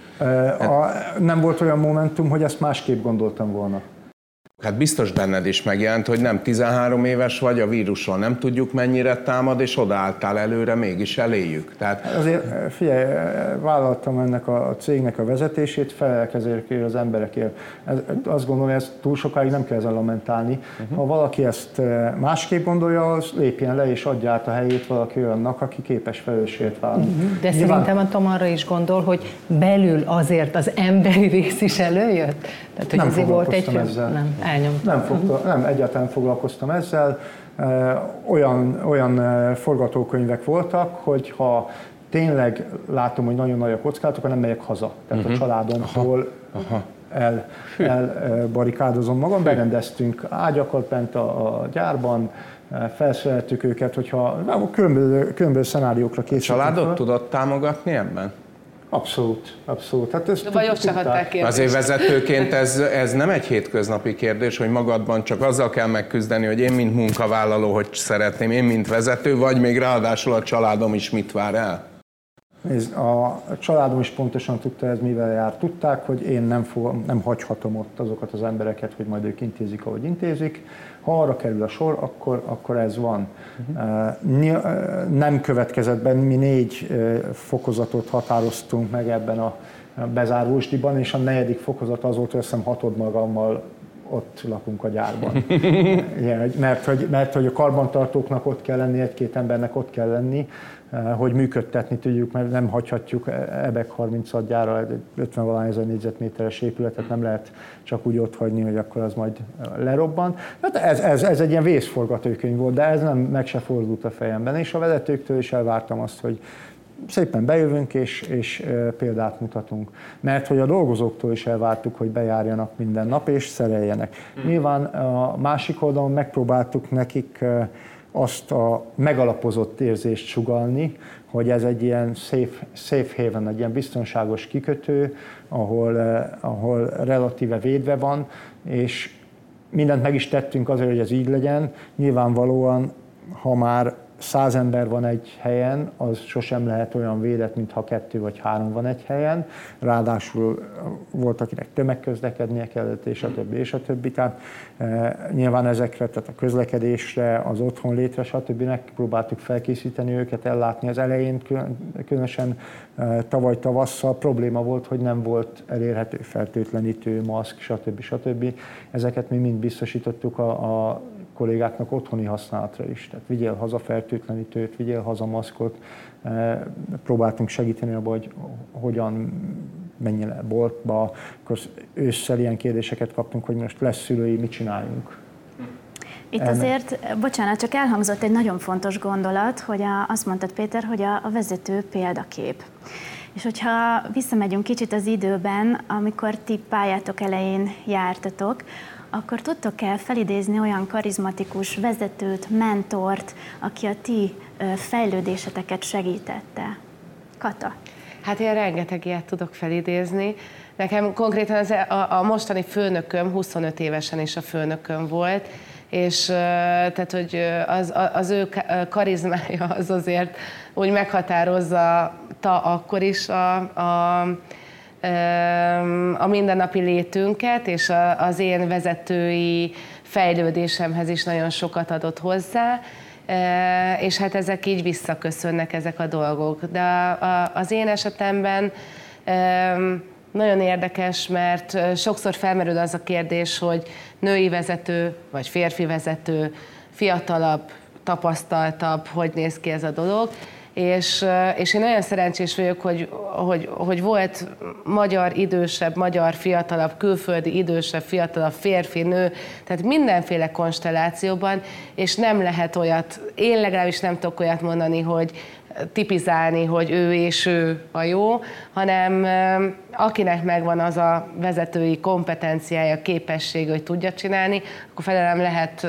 A, nem volt olyan momentum, hogy ezt másképp gondoltam volna. Hát biztos benned is megjelent, hogy nem 13 éves vagy, a vírusról nem tudjuk mennyire támad, és odaálltál előre, mégis eléjük. Tehát... Hát azért figyelj, vállaltam ennek a cégnek a vezetését, felelek ezért az emberekért. Ez, azt gondolom, hogy ezt túl sokáig nem kell ezzel lamentálni. Uh-huh. Ha valaki ezt eh, másképp gondolja, az lépjen le és adja át a helyét valaki olyannak, aki képes felelősséget vállalni. Uh-huh. De Nyilván... szerintem a Tom arra is gondol, hogy belül azért az emberi rész is előjött? Tehát, hogy nem ezért volt egy... Ezzel. Nem elnyomta. Nem, fogta, nem, egyáltalán foglalkoztam ezzel. Olyan, olyan forgatókönyvek voltak, hogy ha tényleg látom, hogy nagyon nagy a kockázatok, akkor nem megyek haza. Tehát uh-huh. a mhm. családomtól Aha. el, elbarikádozom magam. Berendeztünk ágyakat bent a, a gyárban, felszereltük őket, hogyha különböző, különböző szenáriókra készültünk. A családot tudott támogatni ebben? Abszolút, abszolút. Hát ezt Vagy ott se Azért vezetőként ez, ez nem egy hétköznapi kérdés, hogy magadban csak azzal kell megküzdeni, hogy én, mint munkavállaló, hogy szeretném, én, mint vezető, vagy még ráadásul a családom is mit vár el? Nézd, a családom is pontosan tudta ez, mivel jár. Tudták, hogy én nem, fog, nem hagyhatom ott azokat az embereket, hogy majd ők intézik, ahogy intézik. Ha arra kerül a sor, akkor, akkor ez van. Uh-huh. Nem következett be, mi négy fokozatot határoztunk meg ebben a bezárulsdiban, és a negyedik fokozat az volt, hogy azt hiszem hatod magammal ott lakunk a gyárban. Igen, mert, hogy, mert hogy a karbantartóknak ott kell lenni, egy-két embernek ott kell lenni, hogy működtetni tudjuk, mert nem hagyhatjuk ebek 36 gyára 50 valány ezer négyzetméteres épületet nem lehet csak úgy ott hagyni, hogy akkor az majd lerobban. Hát ez, ez, ez egy ilyen vészforgatókönyv volt, de ez nem meg se fordult a fejemben, és a vezetőktől is elvártam azt, hogy szépen bejövünk és, és példát mutatunk. Mert hogy a dolgozóktól is elvártuk, hogy bejárjanak minden nap és szereljenek. Hmm. Nyilván a másik oldalon megpróbáltuk nekik azt a megalapozott érzést sugalni, hogy ez egy ilyen safe, safe haven, egy ilyen biztonságos kikötő, ahol, eh, ahol relatíve védve van, és mindent meg is tettünk azért, hogy ez így legyen. Nyilvánvalóan, ha már száz ember van egy helyen, az sosem lehet olyan védett, mintha kettő vagy három van egy helyen. Ráadásul volt, akinek tömegközlekednie kellett, és a többi, és a többi. Tehát e, nyilván ezekre, tehát a közlekedésre, az otthon létre, stb. megpróbáltuk felkészíteni őket, ellátni az elején, különösen e, tavaly tavasszal probléma volt, hogy nem volt elérhető fertőtlenítő, maszk, stb. stb. Ezeket mi mind biztosítottuk a, a kollégáknak otthoni használatra is. Tehát vigyél haza fertőtlenítőt, vigyél haza maszkot. Eh, próbáltunk segíteni abban, hogy hogyan menjen le boltba. Akkor ősszel ilyen kérdéseket kaptunk, hogy most lesz szülői, mit csináljunk. Itt azért, bocsánat, csak elhangzott egy nagyon fontos gondolat, hogy a, azt mondtad Péter, hogy a, a vezető példakép. És hogyha visszamegyünk kicsit az időben, amikor ti pályátok elején jártatok, akkor tudtok-e felidézni olyan karizmatikus vezetőt, mentort, aki a ti fejlődéseteket segítette? Kata. Hát én rengeteg ilyet tudok felidézni. Nekem konkrétan az, a, a mostani főnököm 25 évesen is a főnököm volt, és tehát, hogy az, az ő karizmája az azért úgy meghatározza ta akkor is a, a a mindennapi létünket, és az én vezetői fejlődésemhez is nagyon sokat adott hozzá, és hát ezek így visszaköszönnek ezek a dolgok. De az én esetemben nagyon érdekes, mert sokszor felmerül az a kérdés, hogy női vezető vagy férfi vezető, fiatalabb, tapasztaltabb, hogy néz ki ez a dolog és, és én nagyon szerencsés vagyok, hogy, hogy, hogy volt magyar idősebb, magyar fiatalabb, külföldi idősebb, fiatalabb férfi, nő, tehát mindenféle konstellációban, és nem lehet olyat, én legalábbis nem tudok olyat mondani, hogy tipizálni, hogy ő és ő a jó, hanem akinek megvan az a vezetői kompetenciája, képessége, hogy tudja csinálni, akkor felelem lehet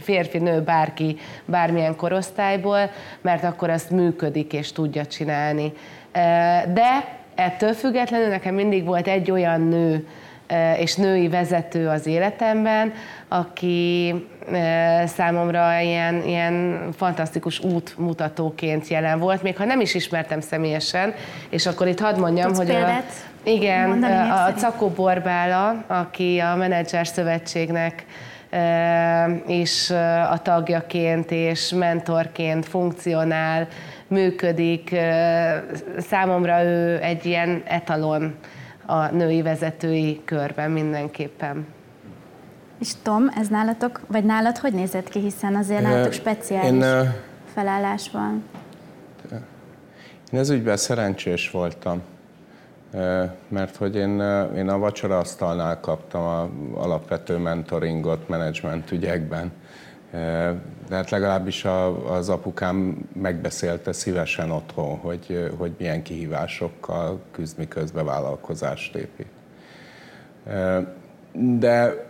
férfi, nő, bárki, bármilyen korosztályból, mert akkor azt működik és tudja csinálni. De ettől függetlenül nekem mindig volt egy olyan nő, és női vezető az életemben, aki számomra ilyen, ilyen fantasztikus útmutatóként jelen volt, még ha nem is ismertem személyesen, és akkor itt hadd mondjam, Tudsz hogy példát a, igen, a Cakó Borbála, aki a Menedzser Szövetségnek is a tagjaként és mentorként funkcionál, működik. Számomra ő egy ilyen etalon a női vezetői körben mindenképpen. És Tom, ez nálatok, vagy nálad hogy nézett ki, hiszen azért nálatok speciális én, felállás van? Én ez ügyben szerencsés voltam, mert hogy én, én a vacsora asztalnál kaptam a alapvető mentoringot menedzsment ügyekben. De hát legalábbis a, az apukám megbeszélte szívesen otthon, hogy, hogy milyen kihívásokkal küzd, miközben vállalkozást épít. De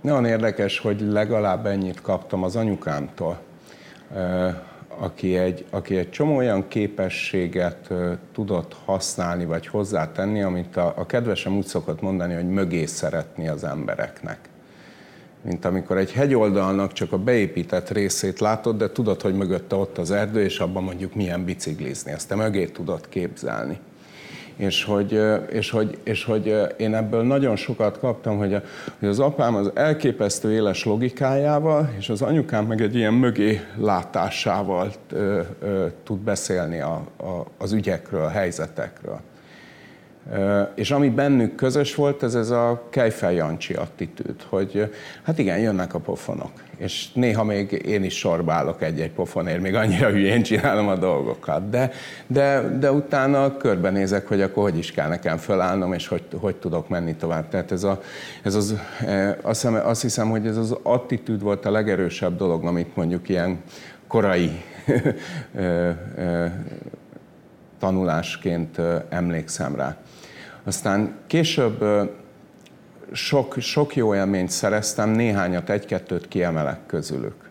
nagyon érdekes, hogy legalább ennyit kaptam az anyukámtól, aki egy, aki egy csomó olyan képességet tudott használni vagy hozzátenni, amit a, a kedvesem úgy szokott mondani, hogy mögé szeretni az embereknek. Mint amikor egy hegyoldalnak csak a beépített részét látod, de tudod, hogy mögötte ott az erdő, és abban mondjuk milyen biciklizni. Ezt te mögé tudod képzelni és hogy, és, hogy, és hogy én ebből nagyon sokat kaptam, hogy, a, hogy az apám az elképesztő éles logikájával, és az anyukám meg egy ilyen mögé látásával ö, ö, tud beszélni a, a, az ügyekről, a helyzetekről. És ami bennük közös volt, ez ez a Kejfel Jancsi attitűd, hogy hát igen, jönnek a pofonok. És néha még én is sorbálok egy-egy pofonért, még annyira hülyén csinálom a dolgokat. De, de, de utána körbenézek, hogy akkor hogy is kell nekem fölállnom, és hogy, hogy tudok menni tovább. Tehát ez a, ez az, azt, hiszem, azt hiszem, hogy ez az attitűd volt a legerősebb dolog, amit mondjuk ilyen korai tanulásként emlékszem rá. Aztán később sok, sok jó élményt szereztem, néhányat, egy-kettőt kiemelek közülük.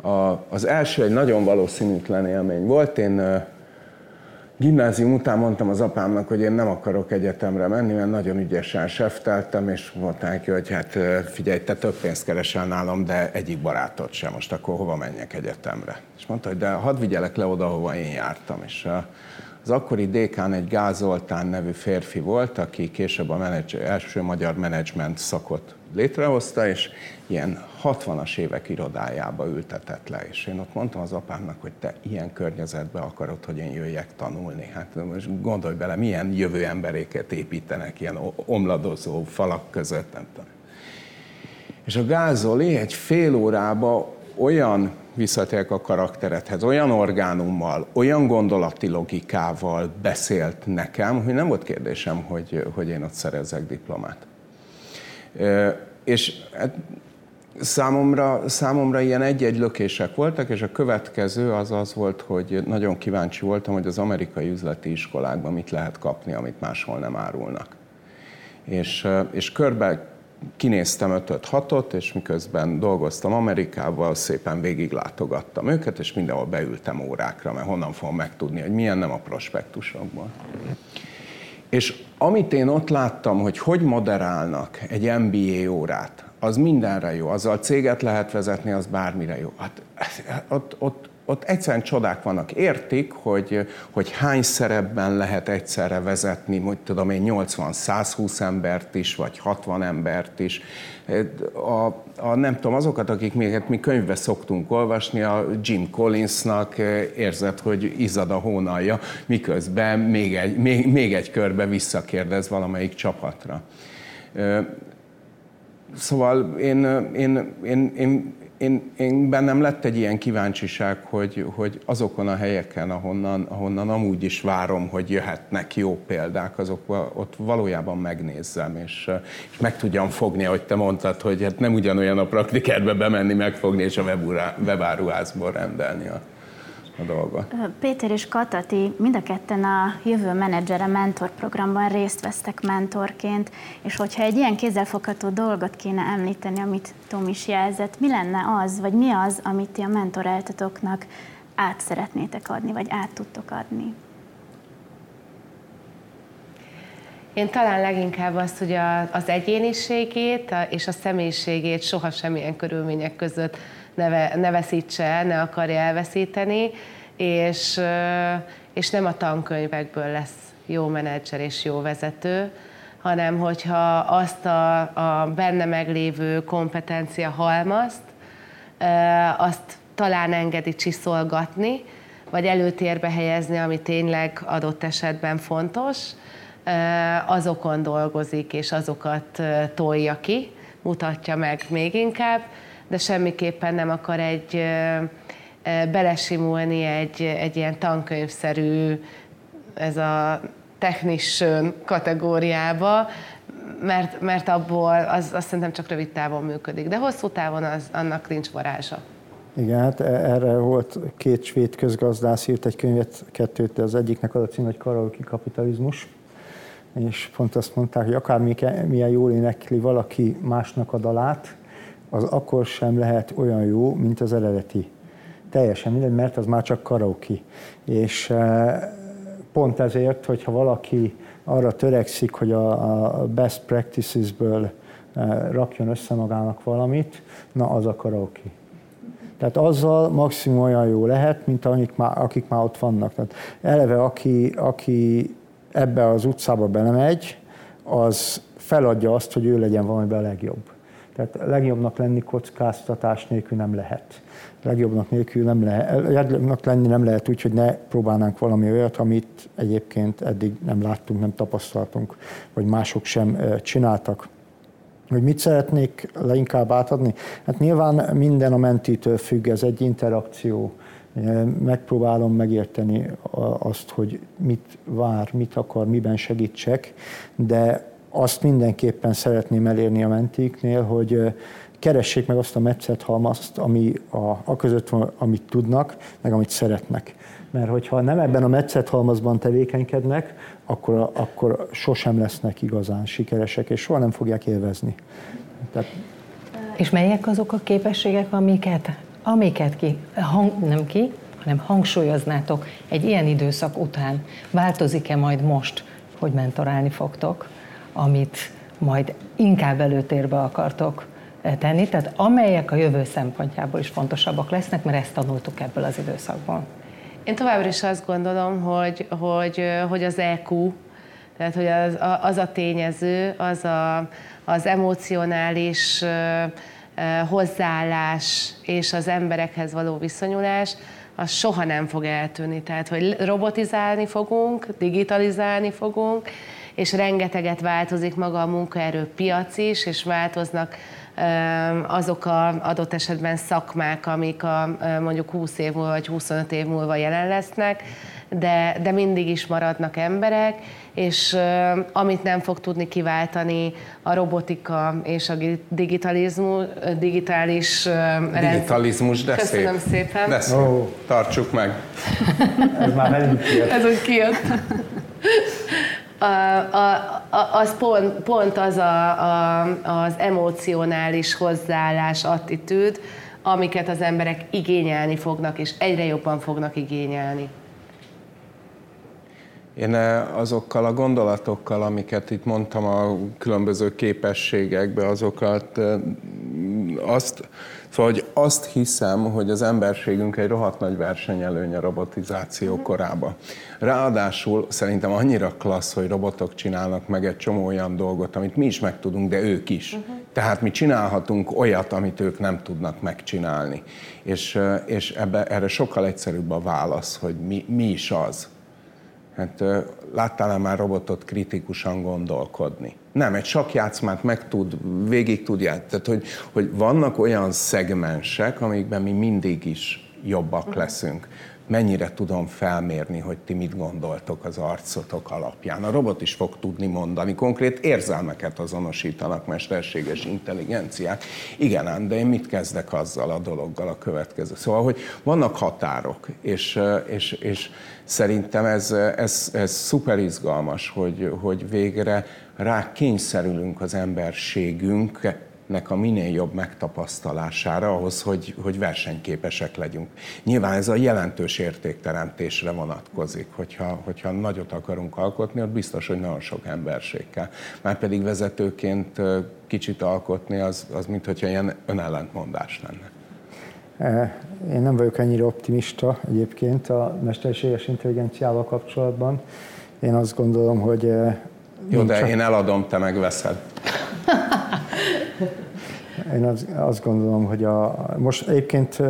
A, az első egy nagyon valószínűtlen élmény volt. Én gimnázium után mondtam az apámnak, hogy én nem akarok egyetemre menni, mert nagyon ügyesen sefteltem, és mondták neki, hogy hát figyelj, te több pénzt keresel nálam, de egyik barátod sem, most akkor hova menjek egyetemre? És mondta, hogy de hadd vigyelek le oda, hova én jártam. És az akkori dékán egy Gázoltán nevű férfi volt, aki később a menedzser, első magyar menedzsment szakot létrehozta, és ilyen 60-as évek irodájába ültetett le, és én ott mondtam az apámnak, hogy te ilyen környezetbe akarod, hogy én jöjjek tanulni. Hát most gondolj bele, milyen jövő emberéket építenek ilyen omladozó falak között, nem tudom. És a Gázoli egy fél órába olyan visszatérek a karakteredhez, olyan orgánummal, olyan gondolati logikával beszélt nekem, hogy nem volt kérdésem, hogy, hogy én ott szerezzek diplomát. És hát számomra, számomra ilyen egy-egy lökések voltak, és a következő az az volt, hogy nagyon kíváncsi voltam, hogy az amerikai üzleti iskolákban mit lehet kapni, amit máshol nem árulnak. És, és körbe kinéztem 5 6 és miközben dolgoztam Amerikával, szépen végiglátogattam őket, és mindenhol beültem órákra, mert honnan fogom megtudni, hogy milyen nem a prospektusokból. És amit én ott láttam, hogy hogy moderálnak egy MBA órát, az mindenre jó. Azzal céget lehet vezetni, az bármire jó. Hát ott, ott, ott egyszerűen csodák vannak. Értik, hogy, hogy hány szerepben lehet egyszerre vezetni, hogy tudom én 80-120 embert is, vagy 60 embert is. A, a, nem tudom, azokat, akik még hát mi könyvbe szoktunk olvasni, a Jim Collinsnak érzed, hogy izzad a hónalja, miközben még egy, még, még egy körbe visszakérdez valamelyik csapatra. Szóval én, én, én, én, én, én bennem lett egy ilyen kíváncsiság, hogy, hogy azokon a helyeken, ahonnan, ahonnan amúgy is várom, hogy jöhetnek jó példák, azok ott valójában megnézzem, és, és meg tudjam fogni, ahogy te mondtad, hogy hát nem ugyanolyan a praktikerbe bemenni, megfogni és a webáruházból rendelni a a dolgot. Péter és Katati mind a ketten a Jövő Menedzsere Mentor programban részt vesztek mentorként, és hogyha egy ilyen kézzelfogható dolgot kéne említeni, amit Tom is jelzett, mi lenne az, vagy mi az, amit ti a mentoráltatóknak át szeretnétek adni, vagy át tudtok adni? Én talán leginkább azt, hogy az egyéniségét és a személyiségét soha semmilyen körülmények között ne, ne veszítse ne akarja elveszíteni, és, és nem a tankönyvekből lesz jó menedzser és jó vezető, hanem hogyha azt a, a benne meglévő kompetencia halmazt, azt talán engedi csiszolgatni, vagy előtérbe helyezni, ami tényleg adott esetben fontos, azokon dolgozik, és azokat tolja ki, mutatja meg még inkább, de semmiképpen nem akar egy belesimulni egy, egy ilyen tankönyvszerű, ez a technician kategóriába, mert, mert abból az, azt szerintem csak rövid távon működik, de hosszú távon az, annak nincs varázsa. Igen, hát e, erre volt két svéd közgazdász írt egy könyvet, kettőt, az egyiknek az a cím, hogy karaoke kapitalizmus, és pont azt mondták, hogy akár milyen jól énekli valaki másnak a dalát, az akkor sem lehet olyan jó, mint az eredeti. Teljesen mindegy, mert az már csak karaoke. És eh, pont ezért, hogyha valaki arra törekszik, hogy a best practices-ből eh, rakjon össze magának valamit, na az a karaoke. Tehát azzal maximum olyan jó lehet, mint akik már, akik már ott vannak. Tehát eleve, aki, aki ebbe az utcába belemegy, az feladja azt, hogy ő legyen valamiben a legjobb. Tehát legjobbnak lenni kockáztatás nélkül nem lehet. Legjobbnak nélkül nem lehet, legjobbnak lenni nem lehet úgy, hogy ne próbálnánk valami olyat, amit egyébként eddig nem láttunk, nem tapasztaltunk, vagy mások sem csináltak. Hogy mit szeretnék leginkább átadni? Hát nyilván minden a mentítől függ, ez egy interakció. Megpróbálom megérteni azt, hogy mit vár, mit akar, miben segítsek, de azt mindenképpen szeretném elérni a mentiknél, hogy keressék meg azt a metszethalmazt, ami a, a között van, amit tudnak, meg amit szeretnek. Mert hogyha nem ebben a metszethalmazban tevékenykednek, akkor, akkor sosem lesznek igazán sikeresek, és soha nem fogják élvezni. Tehát... És melyek azok a képességek, amiket amiket ki, hang, nem ki, hanem hangsúlyoznátok egy ilyen időszak után, változik-e majd most, hogy mentorálni fogtok, amit majd inkább előtérbe akartok tenni, tehát amelyek a jövő szempontjából is fontosabbak lesznek, mert ezt tanultuk ebből az időszakból. Én továbbra is azt gondolom, hogy, hogy, hogy az EQ, tehát hogy az, az a tényező, az a, az emocionális hozzáállás és az emberekhez való viszonyulás, az soha nem fog eltűnni. Tehát, hogy robotizálni fogunk, digitalizálni fogunk, és rengeteget változik maga a munkaerőpiac is, és változnak azok a adott esetben szakmák, amik a, mondjuk 20 év múlva vagy 25 év múlva jelen lesznek, de, de mindig is maradnak emberek, és amit nem fog tudni kiváltani a robotika és a digitalizmus, digitális Digitalizmus, de Köszönöm szép. szépen. De szép. Oh. Tartsuk meg. Ez már velünk kijött. Ez úgy kijött. A, a, a, az pont, pont az a, a, az emocionális hozzáállás, attitűd, amiket az emberek igényelni fognak, és egyre jobban fognak igényelni. Én eh, azokkal a gondolatokkal, amiket itt mondtam a különböző képességekbe, azokat eh, azt, szóval, hogy azt hiszem, hogy az emberségünk egy rohadt nagy versenyelőny a robotizáció mm. korába. Ráadásul szerintem annyira klassz, hogy robotok csinálnak meg egy csomó olyan dolgot, amit mi is meg tudunk, de ők is. Uh-huh. Tehát mi csinálhatunk olyat, amit ők nem tudnak megcsinálni. És, és ebbe, erre sokkal egyszerűbb a válasz, hogy mi, mi is az. Hát láttál-e már robotot kritikusan gondolkodni? Nem, egy sakjátszmát meg tud, végig tud játszani. Tehát, hogy, hogy vannak olyan szegmensek, amikben mi mindig is jobbak leszünk mennyire tudom felmérni, hogy ti mit gondoltok az arcotok alapján. A robot is fog tudni mondani, konkrét érzelmeket azonosítanak mesterséges intelligenciák. Igen, ám, de én mit kezdek azzal a dologgal a következő? Szóval, hogy vannak határok, és, és, és szerintem ez, ez, ez szuper izgalmas, hogy, hogy végre rá kényszerülünk az emberségünk nek a minél jobb megtapasztalására ahhoz, hogy, hogy versenyképesek legyünk. Nyilván ez a jelentős értékteremtésre vonatkozik, hogyha, hogyha nagyot akarunk alkotni, ott biztos, hogy nagyon sok emberség kell. Már pedig vezetőként kicsit alkotni, az, az mint hogyha ilyen önellentmondás lenne. E, én nem vagyok ennyire optimista egyébként a mesterséges intelligenciával kapcsolatban. Én azt gondolom, hogy... E, Jó, de csak... én eladom, te megveszed. Én az, azt gondolom, hogy a, most egyébként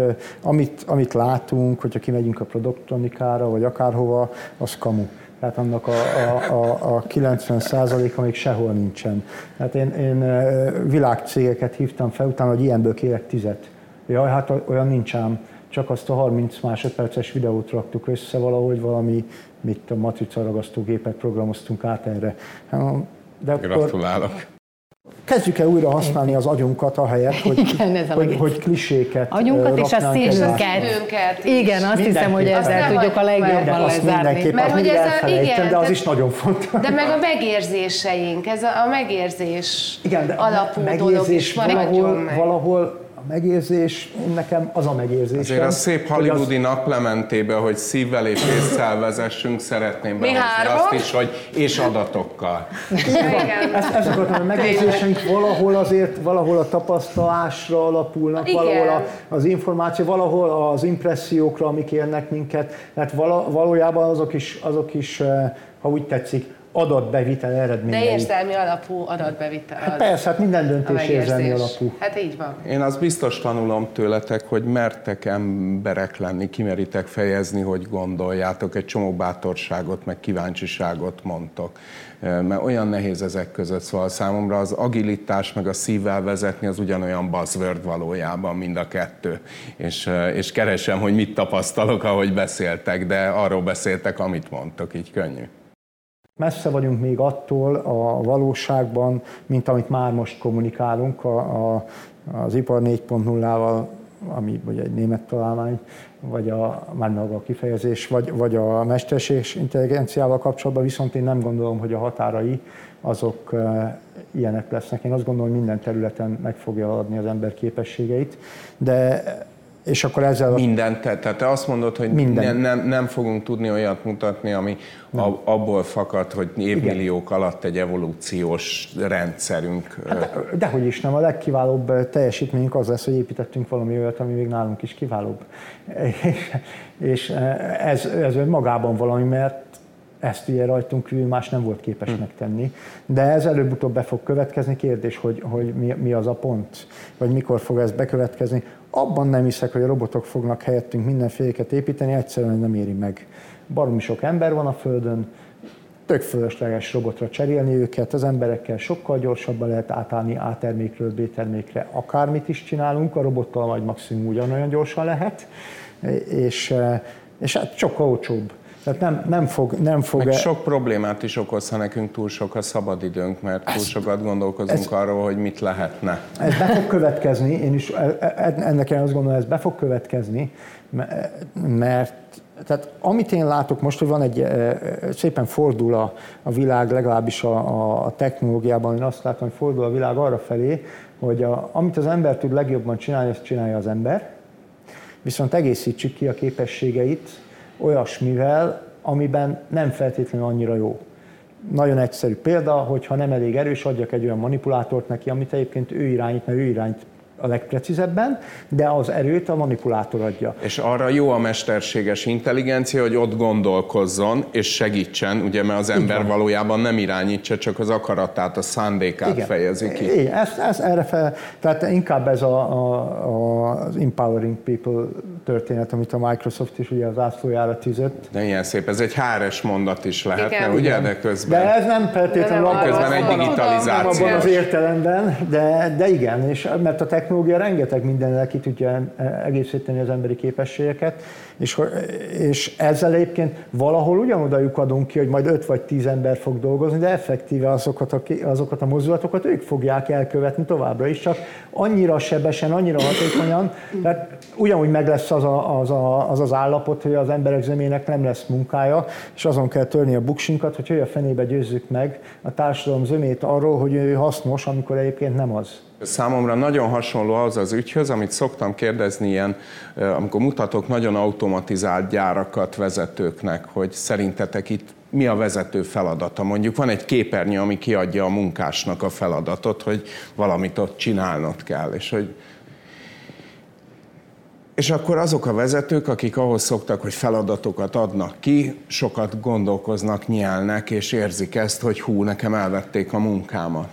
amit, amit látunk, hogyha kimegyünk a produktronikára, vagy akárhova, az kamu. Tehát annak a, a, a, a 90 a még sehol nincsen. Tehát én, én világcégeket hívtam fel, utána, hogy ilyenből kérek tizet. Jaj, hát olyan nincs ám. Csak azt a 30 másodperces videót raktuk össze valahogy, valami, mit a matrica ragasztógépet programoztunk át erre. De akkor, Gratulálok kezdjük el újra használni az agyunkat ahelyett, hogy, Igen, hogy, hogy kliséket Agyunkat és a szívünket. Igen, azt hiszem, hogy ezzel tudjuk a legjobban lezárni. Mert hogy ez a, igen, de az is nagyon fontos. De meg a megérzéseink, ez a, a megérzés igen, de alapú megérzés dolog is valahol, valahol a megérzés, nekem az a megérzés. Azért a szép hollywoodi az... naplementébe, hogy szívvel és észszel vezessünk, szeretném behozni azt is, hogy és adatokkal. Igen. Ezt, ezt akartam, a megérzéseink valahol azért, valahol a tapasztalásra alapulnak, Igen. valahol a, az információ, valahol az impressziókra, amik érnek minket, tehát valójában azok is, azok is eh, ha úgy tetszik, adatbevitel eredményei. De érzelmi alapú adatbevitel. Hát persze, hát minden döntés érzelmi alapú. Hát így van. Én azt biztos tanulom tőletek, hogy mertek emberek lenni, kimeritek fejezni, hogy gondoljátok, egy csomó bátorságot, meg kíváncsiságot mondtok. Mert olyan nehéz ezek között, szóval számomra az agilitás meg a szívvel vezetni az ugyanolyan buzzword valójában mind a kettő. És, és keresem, hogy mit tapasztalok, ahogy beszéltek, de arról beszéltek, amit mondtok, így könnyű messze vagyunk még attól a valóságban, mint amit már most kommunikálunk a, a, az ipar 4.0-val, ami vagy egy német találmány, vagy a, már maga a kifejezés, vagy, vagy a mesterséges intelligenciával kapcsolatban, viszont én nem gondolom, hogy a határai azok uh, ilyenek lesznek. Én azt gondolom, hogy minden területen meg fogja adni az ember képességeit, de és akkor ezzel... Mindent, tehát te azt mondod, hogy Minden. Nem, nem, nem fogunk tudni olyat mutatni, ami a, abból fakad, hogy évmilliók Igen. alatt egy evolúciós rendszerünk... Hát, dehogy is nem, a legkiválóbb teljesítményünk az lesz, hogy építettünk valami olyat, ami még nálunk is kiválóbb. És, és ez, ez magában valami, mert ezt ugye rajtunk kívül más nem volt képes hmm. megtenni. De ez előbb-utóbb be fog következni. Kérdés, hogy, hogy mi, mi az a pont, vagy mikor fog ez bekövetkezni. Abban nem hiszek, hogy a robotok fognak helyettünk mindenféleket építeni, egyszerűen nem éri meg. Baromi sok ember van a Földön, tök fölösleges robotra cserélni őket, az emberekkel sokkal gyorsabban lehet átállni A termékről B termékre, akármit is csinálunk, a robottal majd maximum ugyanolyan gyorsan lehet, és, és hát sokkal olcsóbb. Tehát nem, nem fog... Nem fog Meg sok problémát is okoz, ha nekünk túl sok a szabadidőnk, mert túl sokat gondolkozunk ez, arról, hogy mit lehetne. Ez be fog következni, én is e- e- ennek én azt gondolom, ez be fog következni, mert tehát amit én látok most, hogy van egy, e- szépen fordul a, a világ, legalábbis a, a technológiában, én azt látom, hogy fordul a világ arra felé, hogy a, amit az ember tud legjobban csinálni, azt csinálja az ember, viszont egészítsük ki a képességeit olyasmivel, amiben nem feltétlenül annyira jó. Nagyon egyszerű példa, hogyha nem elég erős, adjak egy olyan manipulátort neki, amit egyébként ő irányít, mert ő irányít a legprecízebben, de az erőt a manipulátor adja. És arra jó a mesterséges intelligencia, hogy ott gondolkozzon és segítsen, ugye, mert az ember valójában nem irányítsa, csak az akaratát, a szándékát Igen. fejezi ki. Igen, ez, ez erre fel, tehát inkább ez a, a, a, az empowering people történet, amit a Microsoft is ugye az ászlójára tűzött. De ilyen szép, ez egy háres mondat is lehetne, Igen. ugye, de közben... De ez nem feltétlenül abban, közben egy digitalizáció. Abban az értelemben, de, de igen, és mert a technológia rengeteg mindennel ki tudja egészíteni az emberi képességeket, és, és ezzel egyébként valahol ugyanoda lyukadunk ki, hogy majd 5 vagy 10 ember fog dolgozni, de effektíve azokat a, azokat a mozdulatokat ők fogják elkövetni továbbra is, csak annyira sebesen, annyira hatékonyan, tehát ugyanúgy meg lesz az a, az, a, az, az állapot, hogy az emberek zemének nem lesz munkája, és azon kell törni a buksinkat, hogy hogy a fenébe győzzük meg a társadalom zömét arról, hogy ő hasznos, amikor egyébként nem az. Számomra nagyon hasonló az az ügyhöz, amit szoktam kérdezni ilyen, amikor mutatok nagyon automatizált gyárakat vezetőknek, hogy szerintetek itt mi a vezető feladata. Mondjuk van egy képernyő, ami kiadja a munkásnak a feladatot, hogy valamit ott csinálnod kell, és hogy és akkor azok a vezetők, akik ahhoz szoktak, hogy feladatokat adnak ki, sokat gondolkoznak, nyelnek, és érzik ezt, hogy hú, nekem elvették a munkámat.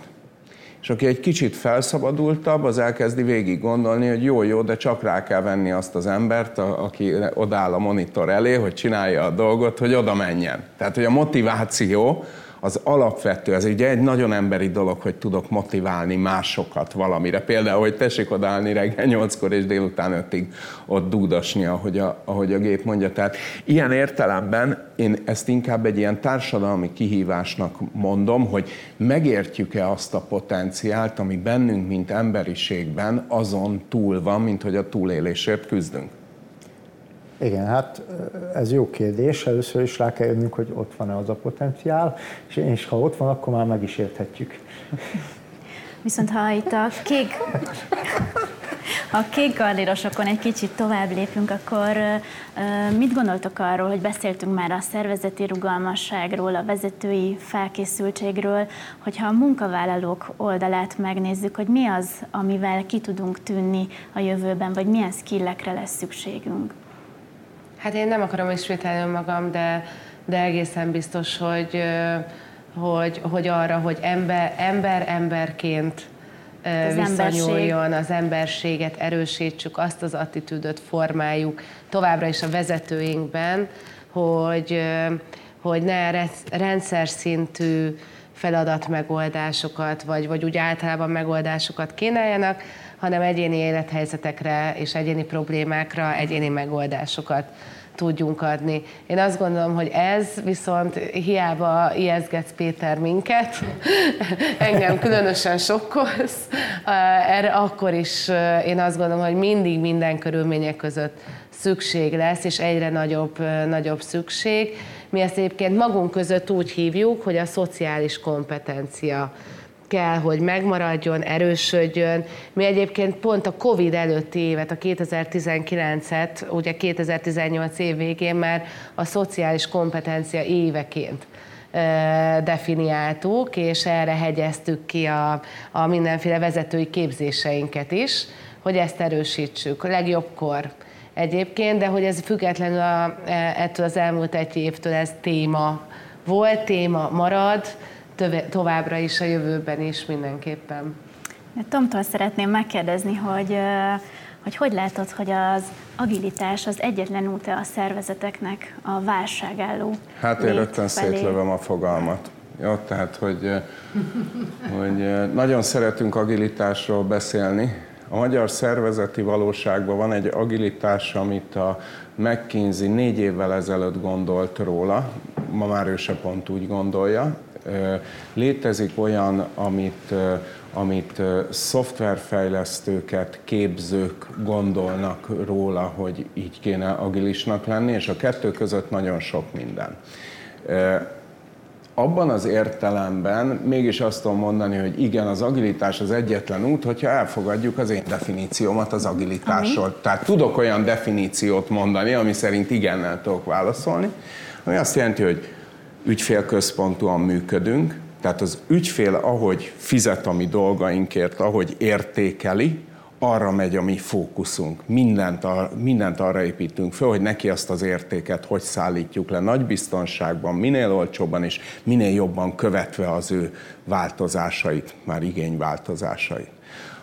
És aki egy kicsit felszabadultabb, az elkezdi végig gondolni, hogy jó, jó, de csak rá kell venni azt az embert, aki odáll a monitor elé, hogy csinálja a dolgot, hogy oda menjen. Tehát, hogy a motiváció az alapvető, ez ugye egy nagyon emberi dolog, hogy tudok motiválni másokat valamire. Például, hogy tessék odállni reggel 8-kor és délután 5-ig ott dúdasni, ahogy a, ahogy a gép mondja. Tehát ilyen értelemben én ezt inkább egy ilyen társadalmi kihívásnak mondom, hogy megértjük-e azt a potenciált, ami bennünk, mint emberiségben azon túl van, mint hogy a túlélésért küzdünk. Igen, hát ez jó kérdés. Először is rá kell jönnünk, hogy ott van-e az a potenciál, és, és ha ott van, akkor már meg is érthetjük. Viszont ha itt a kék, a kék gardírosokon egy kicsit tovább lépünk, akkor mit gondoltok arról, hogy beszéltünk már a szervezeti rugalmasságról, a vezetői felkészültségről, hogyha a munkavállalók oldalát megnézzük, hogy mi az, amivel ki tudunk tűnni a jövőben, vagy milyen skillekre lesz szükségünk? Hát én nem akarom ismételni magam, de, de egészen biztos, hogy, hogy, hogy arra, hogy ember, ember emberként az viszonyuljon, emberség. az emberséget erősítsük, azt az attitűdöt formáljuk továbbra is a vezetőinkben, hogy, hogy ne rendszer szintű feladatmegoldásokat, vagy, vagy úgy általában megoldásokat kínáljanak, hanem egyéni élethelyzetekre és egyéni problémákra egyéni megoldásokat tudjunk adni. Én azt gondolom, hogy ez viszont hiába ijeszgetsz Péter minket, engem különösen sokkolsz, erre akkor is én azt gondolom, hogy mindig minden körülmények között szükség lesz, és egyre nagyobb, nagyobb szükség. Mi ezt egyébként magunk között úgy hívjuk, hogy a szociális kompetencia kell, hogy megmaradjon, erősödjön. Mi egyébként pont a Covid előtti évet, a 2019-et, ugye 2018 év végén már a szociális kompetencia éveként definiáltuk, és erre hegyeztük ki a, a mindenféle vezetői képzéseinket is, hogy ezt erősítsük a legjobbkor egyébként, de hogy ez függetlenül a, e, ettől az elmúlt egy évtől ez téma volt, téma marad, továbbra is a jövőben is mindenképpen. Tomtól szeretném megkérdezni, hogy hogy hogy látod, hogy az agilitás az egyetlen út a szervezeteknek a válságálló Hát én rögtön szétlövöm a fogalmat. Jó, tehát, hogy, hogy nagyon szeretünk agilitásról beszélni. A magyar szervezeti valóságban van egy agilitás, amit a McKinsey négy évvel ezelőtt gondolt róla, ma már ő se pont úgy gondolja. Létezik olyan, amit amit szoftverfejlesztőket, képzők gondolnak róla, hogy így kéne agilisnak lenni, és a kettő között nagyon sok minden. Abban az értelemben mégis azt tudom mondani, hogy igen, az agilitás az egyetlen út, hogyha elfogadjuk az én definíciómat az agilitásról. Ami? Tehát tudok olyan definíciót mondani, ami szerint igennel tudok válaszolni, ami azt jelenti, hogy ügyfélközpontúan működünk, tehát az ügyfél, ahogy fizet a mi dolgainkért, ahogy értékeli, arra megy a mi fókuszunk. Mindent, ar, mindent arra építünk föl, hogy neki azt az értéket hogy szállítjuk le nagy biztonságban, minél olcsóbban és minél jobban követve az ő változásait, már igényváltozásait.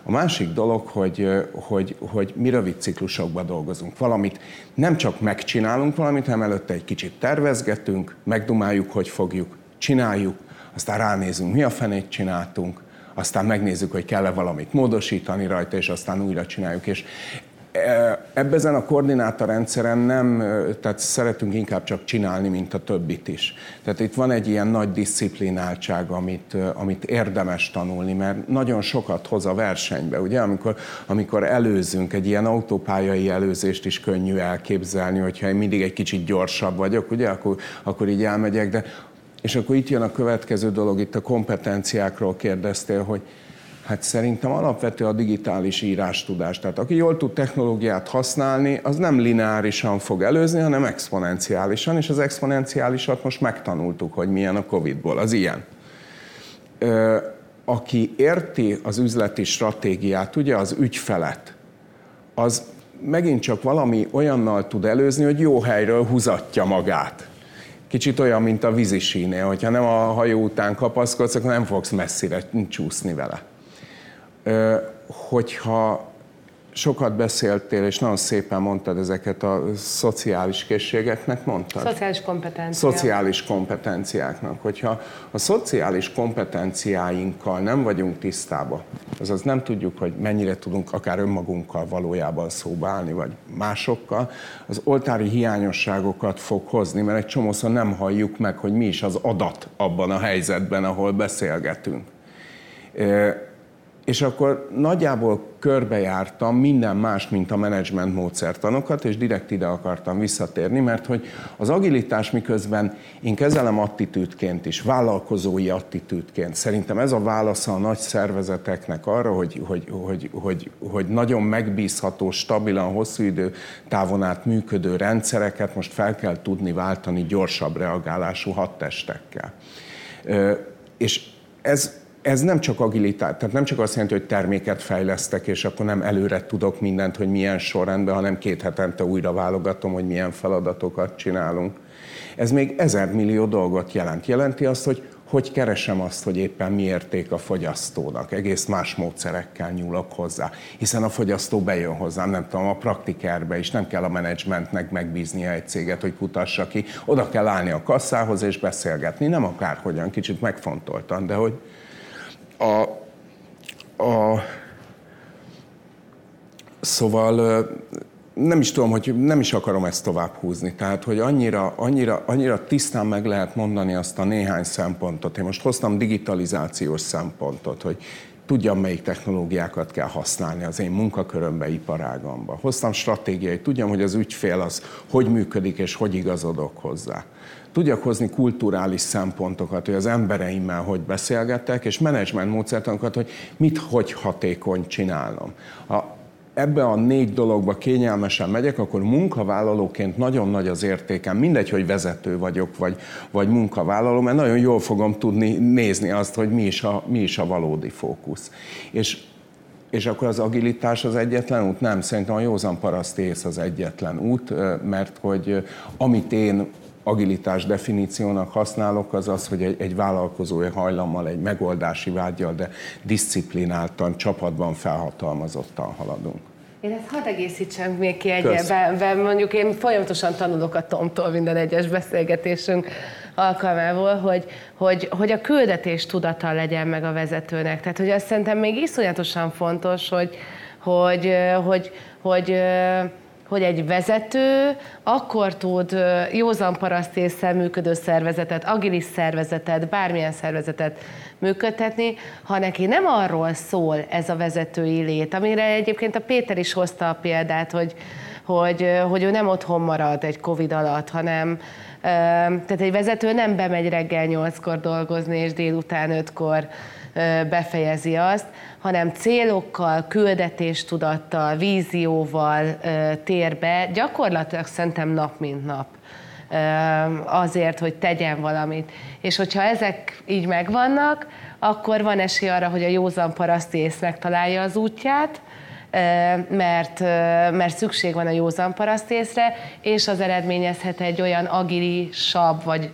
A másik dolog, hogy, hogy, hogy mi rövid ciklusokban dolgozunk. Valamit nem csak megcsinálunk valamit, hanem előtte egy kicsit tervezgetünk, megdumáljuk, hogy fogjuk, csináljuk, aztán ránézünk, mi a fenét csináltunk, aztán megnézzük, hogy kell-e valamit módosítani rajta, és aztán újra csináljuk. És ebben a koordinátorrendszeren nem, tehát szeretünk inkább csak csinálni, mint a többit is. Tehát itt van egy ilyen nagy disziplináltság, amit, amit érdemes tanulni, mert nagyon sokat hoz a versenybe, ugye? Amikor, amikor előzünk, egy ilyen autópályai előzést is könnyű elképzelni, hogyha én mindig egy kicsit gyorsabb vagyok, ugye? Akkor, akkor így elmegyek, de és akkor itt jön a következő dolog, itt a kompetenciákról kérdeztél, hogy hát szerintem alapvető a digitális írástudás. Tehát aki jól tud technológiát használni, az nem lineárisan fog előzni, hanem exponenciálisan, és az exponenciálisat most megtanultuk, hogy milyen a Covid-ból, az ilyen. Ö, aki érti az üzleti stratégiát, ugye az ügyfelet, az megint csak valami olyannal tud előzni, hogy jó helyről húzatja magát. Kicsit olyan, mint a vízisínél, hogyha nem a hajó után kapaszkodsz, akkor nem fogsz messzire csúszni vele. Hogyha sokat beszéltél, és nagyon szépen mondtad ezeket a szociális készségeknek, mondtad? Szociális kompetenciák. Szociális kompetenciáknak. Hogyha a szociális kompetenciáinkkal nem vagyunk tisztában, azaz nem tudjuk, hogy mennyire tudunk akár önmagunkkal valójában szóba állni, vagy másokkal, az oltári hiányosságokat fog hozni, mert egy csomószor nem halljuk meg, hogy mi is az adat abban a helyzetben, ahol beszélgetünk és akkor nagyjából körbejártam minden más, mint a menedzsment módszertanokat, és direkt ide akartam visszatérni, mert hogy az agilitás miközben én kezelem attitűdként is, vállalkozói attitűdként. Szerintem ez a válasza a nagy szervezeteknek arra, hogy, hogy, hogy, hogy, hogy nagyon megbízható, stabilan, hosszú idő távon át működő rendszereket most fel kell tudni váltani gyorsabb reagálású hadtestekkel. És ez ez nem csak agilitás, tehát nem csak azt jelenti, hogy terméket fejlesztek, és akkor nem előre tudok mindent, hogy milyen sorrendben, hanem két hetente újra válogatom, hogy milyen feladatokat csinálunk. Ez még ezer millió dolgot jelent. Jelenti azt, hogy hogy keresem azt, hogy éppen mi érték a fogyasztónak. Egész más módszerekkel nyúlok hozzá. Hiszen a fogyasztó bejön hozzám, nem tudom, a praktikerbe is, nem kell a menedzsmentnek megbíznia egy céget, hogy kutassa ki. Oda kell állni a kasszához és beszélgetni. Nem akárhogyan, kicsit megfontoltan, de hogy, a, a, szóval nem is tudom, hogy nem is akarom ezt tovább húzni. Tehát, hogy annyira, annyira, annyira tisztán meg lehet mondani azt a néhány szempontot. Én most hoztam digitalizációs szempontot, hogy tudjam, melyik technológiákat kell használni az én munkakörömbe, iparágamba. Hoztam stratégiai, tudjam, hogy az ügyfél az hogy működik és hogy igazodok hozzá. Tudjak hozni kulturális szempontokat, hogy az embereimmel hogy beszélgetek, és menedzsment módszertanokat, hogy mit, hogy hatékony csinálnom. A ebbe a négy dologba kényelmesen megyek, akkor munkavállalóként nagyon nagy az értékem. Mindegy, hogy vezető vagyok, vagy, vagy munkavállaló, mert nagyon jól fogom tudni nézni azt, hogy mi is a, mi is a valódi fókusz. És és akkor az agilitás az egyetlen út? Nem, szerintem a józan parasztész az egyetlen út, mert hogy amit én agilitás definíciónak használok, az az, hogy egy, egy vállalkozói hajlammal, egy megoldási vágyal, de disziplináltan, csapatban felhatalmazottan haladunk. Én ezt hadd egészítsem még ki egyébben, mondjuk én folyamatosan tanulok a Tomtól minden egyes beszélgetésünk alkalmából, hogy, hogy, hogy a küldetés tudata legyen meg a vezetőnek. Tehát, hogy azt szerintem még iszonyatosan fontos, hogy, hogy, hogy, hogy, hogy hogy egy vezető akkor tud józan parasztésszel működő szervezetet, agilis szervezetet, bármilyen szervezetet működtetni, ha neki nem arról szól ez a vezetői lét, amire egyébként a Péter is hozta a példát, hogy, hogy, hogy ő nem otthon marad egy Covid alatt, hanem tehát egy vezető nem bemegy reggel nyolckor dolgozni, és délután ötkor befejezi azt, hanem célokkal, küldetéstudattal, vízióval tér be, gyakorlatilag szerintem nap mint nap azért, hogy tegyen valamit. És hogyha ezek így megvannak, akkor van esély arra, hogy a józan paraszti ész megtalálja az útját, mert, mert szükség van a józan parasztészre, és az eredményezhet egy olyan agilisabb, vagy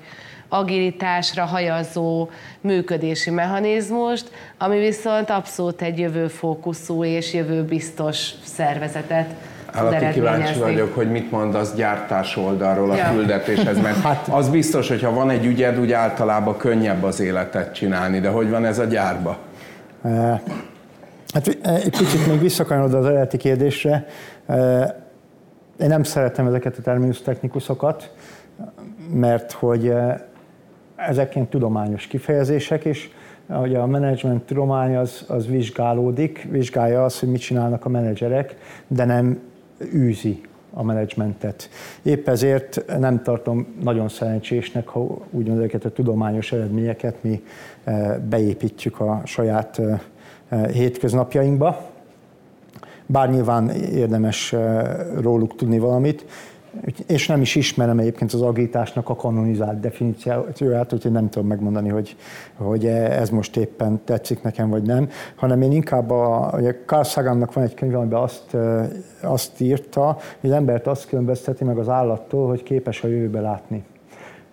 agilitásra hajazó működési mechanizmust, ami viszont abszolút egy jövőfókuszú és jövőbiztos szervezetet Állati kíváncsi vagyok, hogy mit mond az gyártás oldalról a ja. küldetéshez, mert hát, az biztos, hogy ha van egy ügyed, úgy általában könnyebb az életet csinálni, de hogy van ez a gyárba? Hát egy picit még visszakanyarodva az eredeti kérdésre. Én nem szeretem ezeket a terminus technikusokat, mert hogy ezekként tudományos kifejezések is, hogy a menedzsment tudomány az, az vizsgálódik, vizsgálja azt, hogy mit csinálnak a menedzserek, de nem űzi a menedzsmentet. Épp ezért nem tartom nagyon szerencsésnek, ha úgynevezett a tudományos eredményeket mi eh, beépítjük a saját eh, eh, hétköznapjainkba. Bár nyilván érdemes róluk tudni valamit, és nem is ismerem egyébként az agításnak a kanonizált definícióját, úgyhogy nem tudom megmondani, hogy, hogy ez most éppen tetszik nekem, vagy nem, hanem én inkább a, a Carl Sagannak van egy könyv, amiben azt, azt írta, hogy az embert azt különbözteti meg az állattól, hogy képes a jövőbe látni.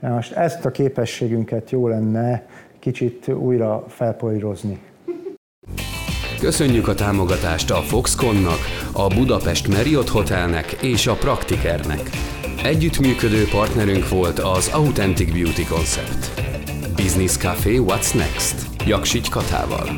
Most ezt a képességünket jó lenne kicsit újra felpolírozni. Köszönjük a támogatást a Foxconnak, a Budapest Marriott Hotelnek és a Praktikernek. Együttműködő partnerünk volt az Authentic Beauty Concept. Business Café What's Next? Jaksics Katával.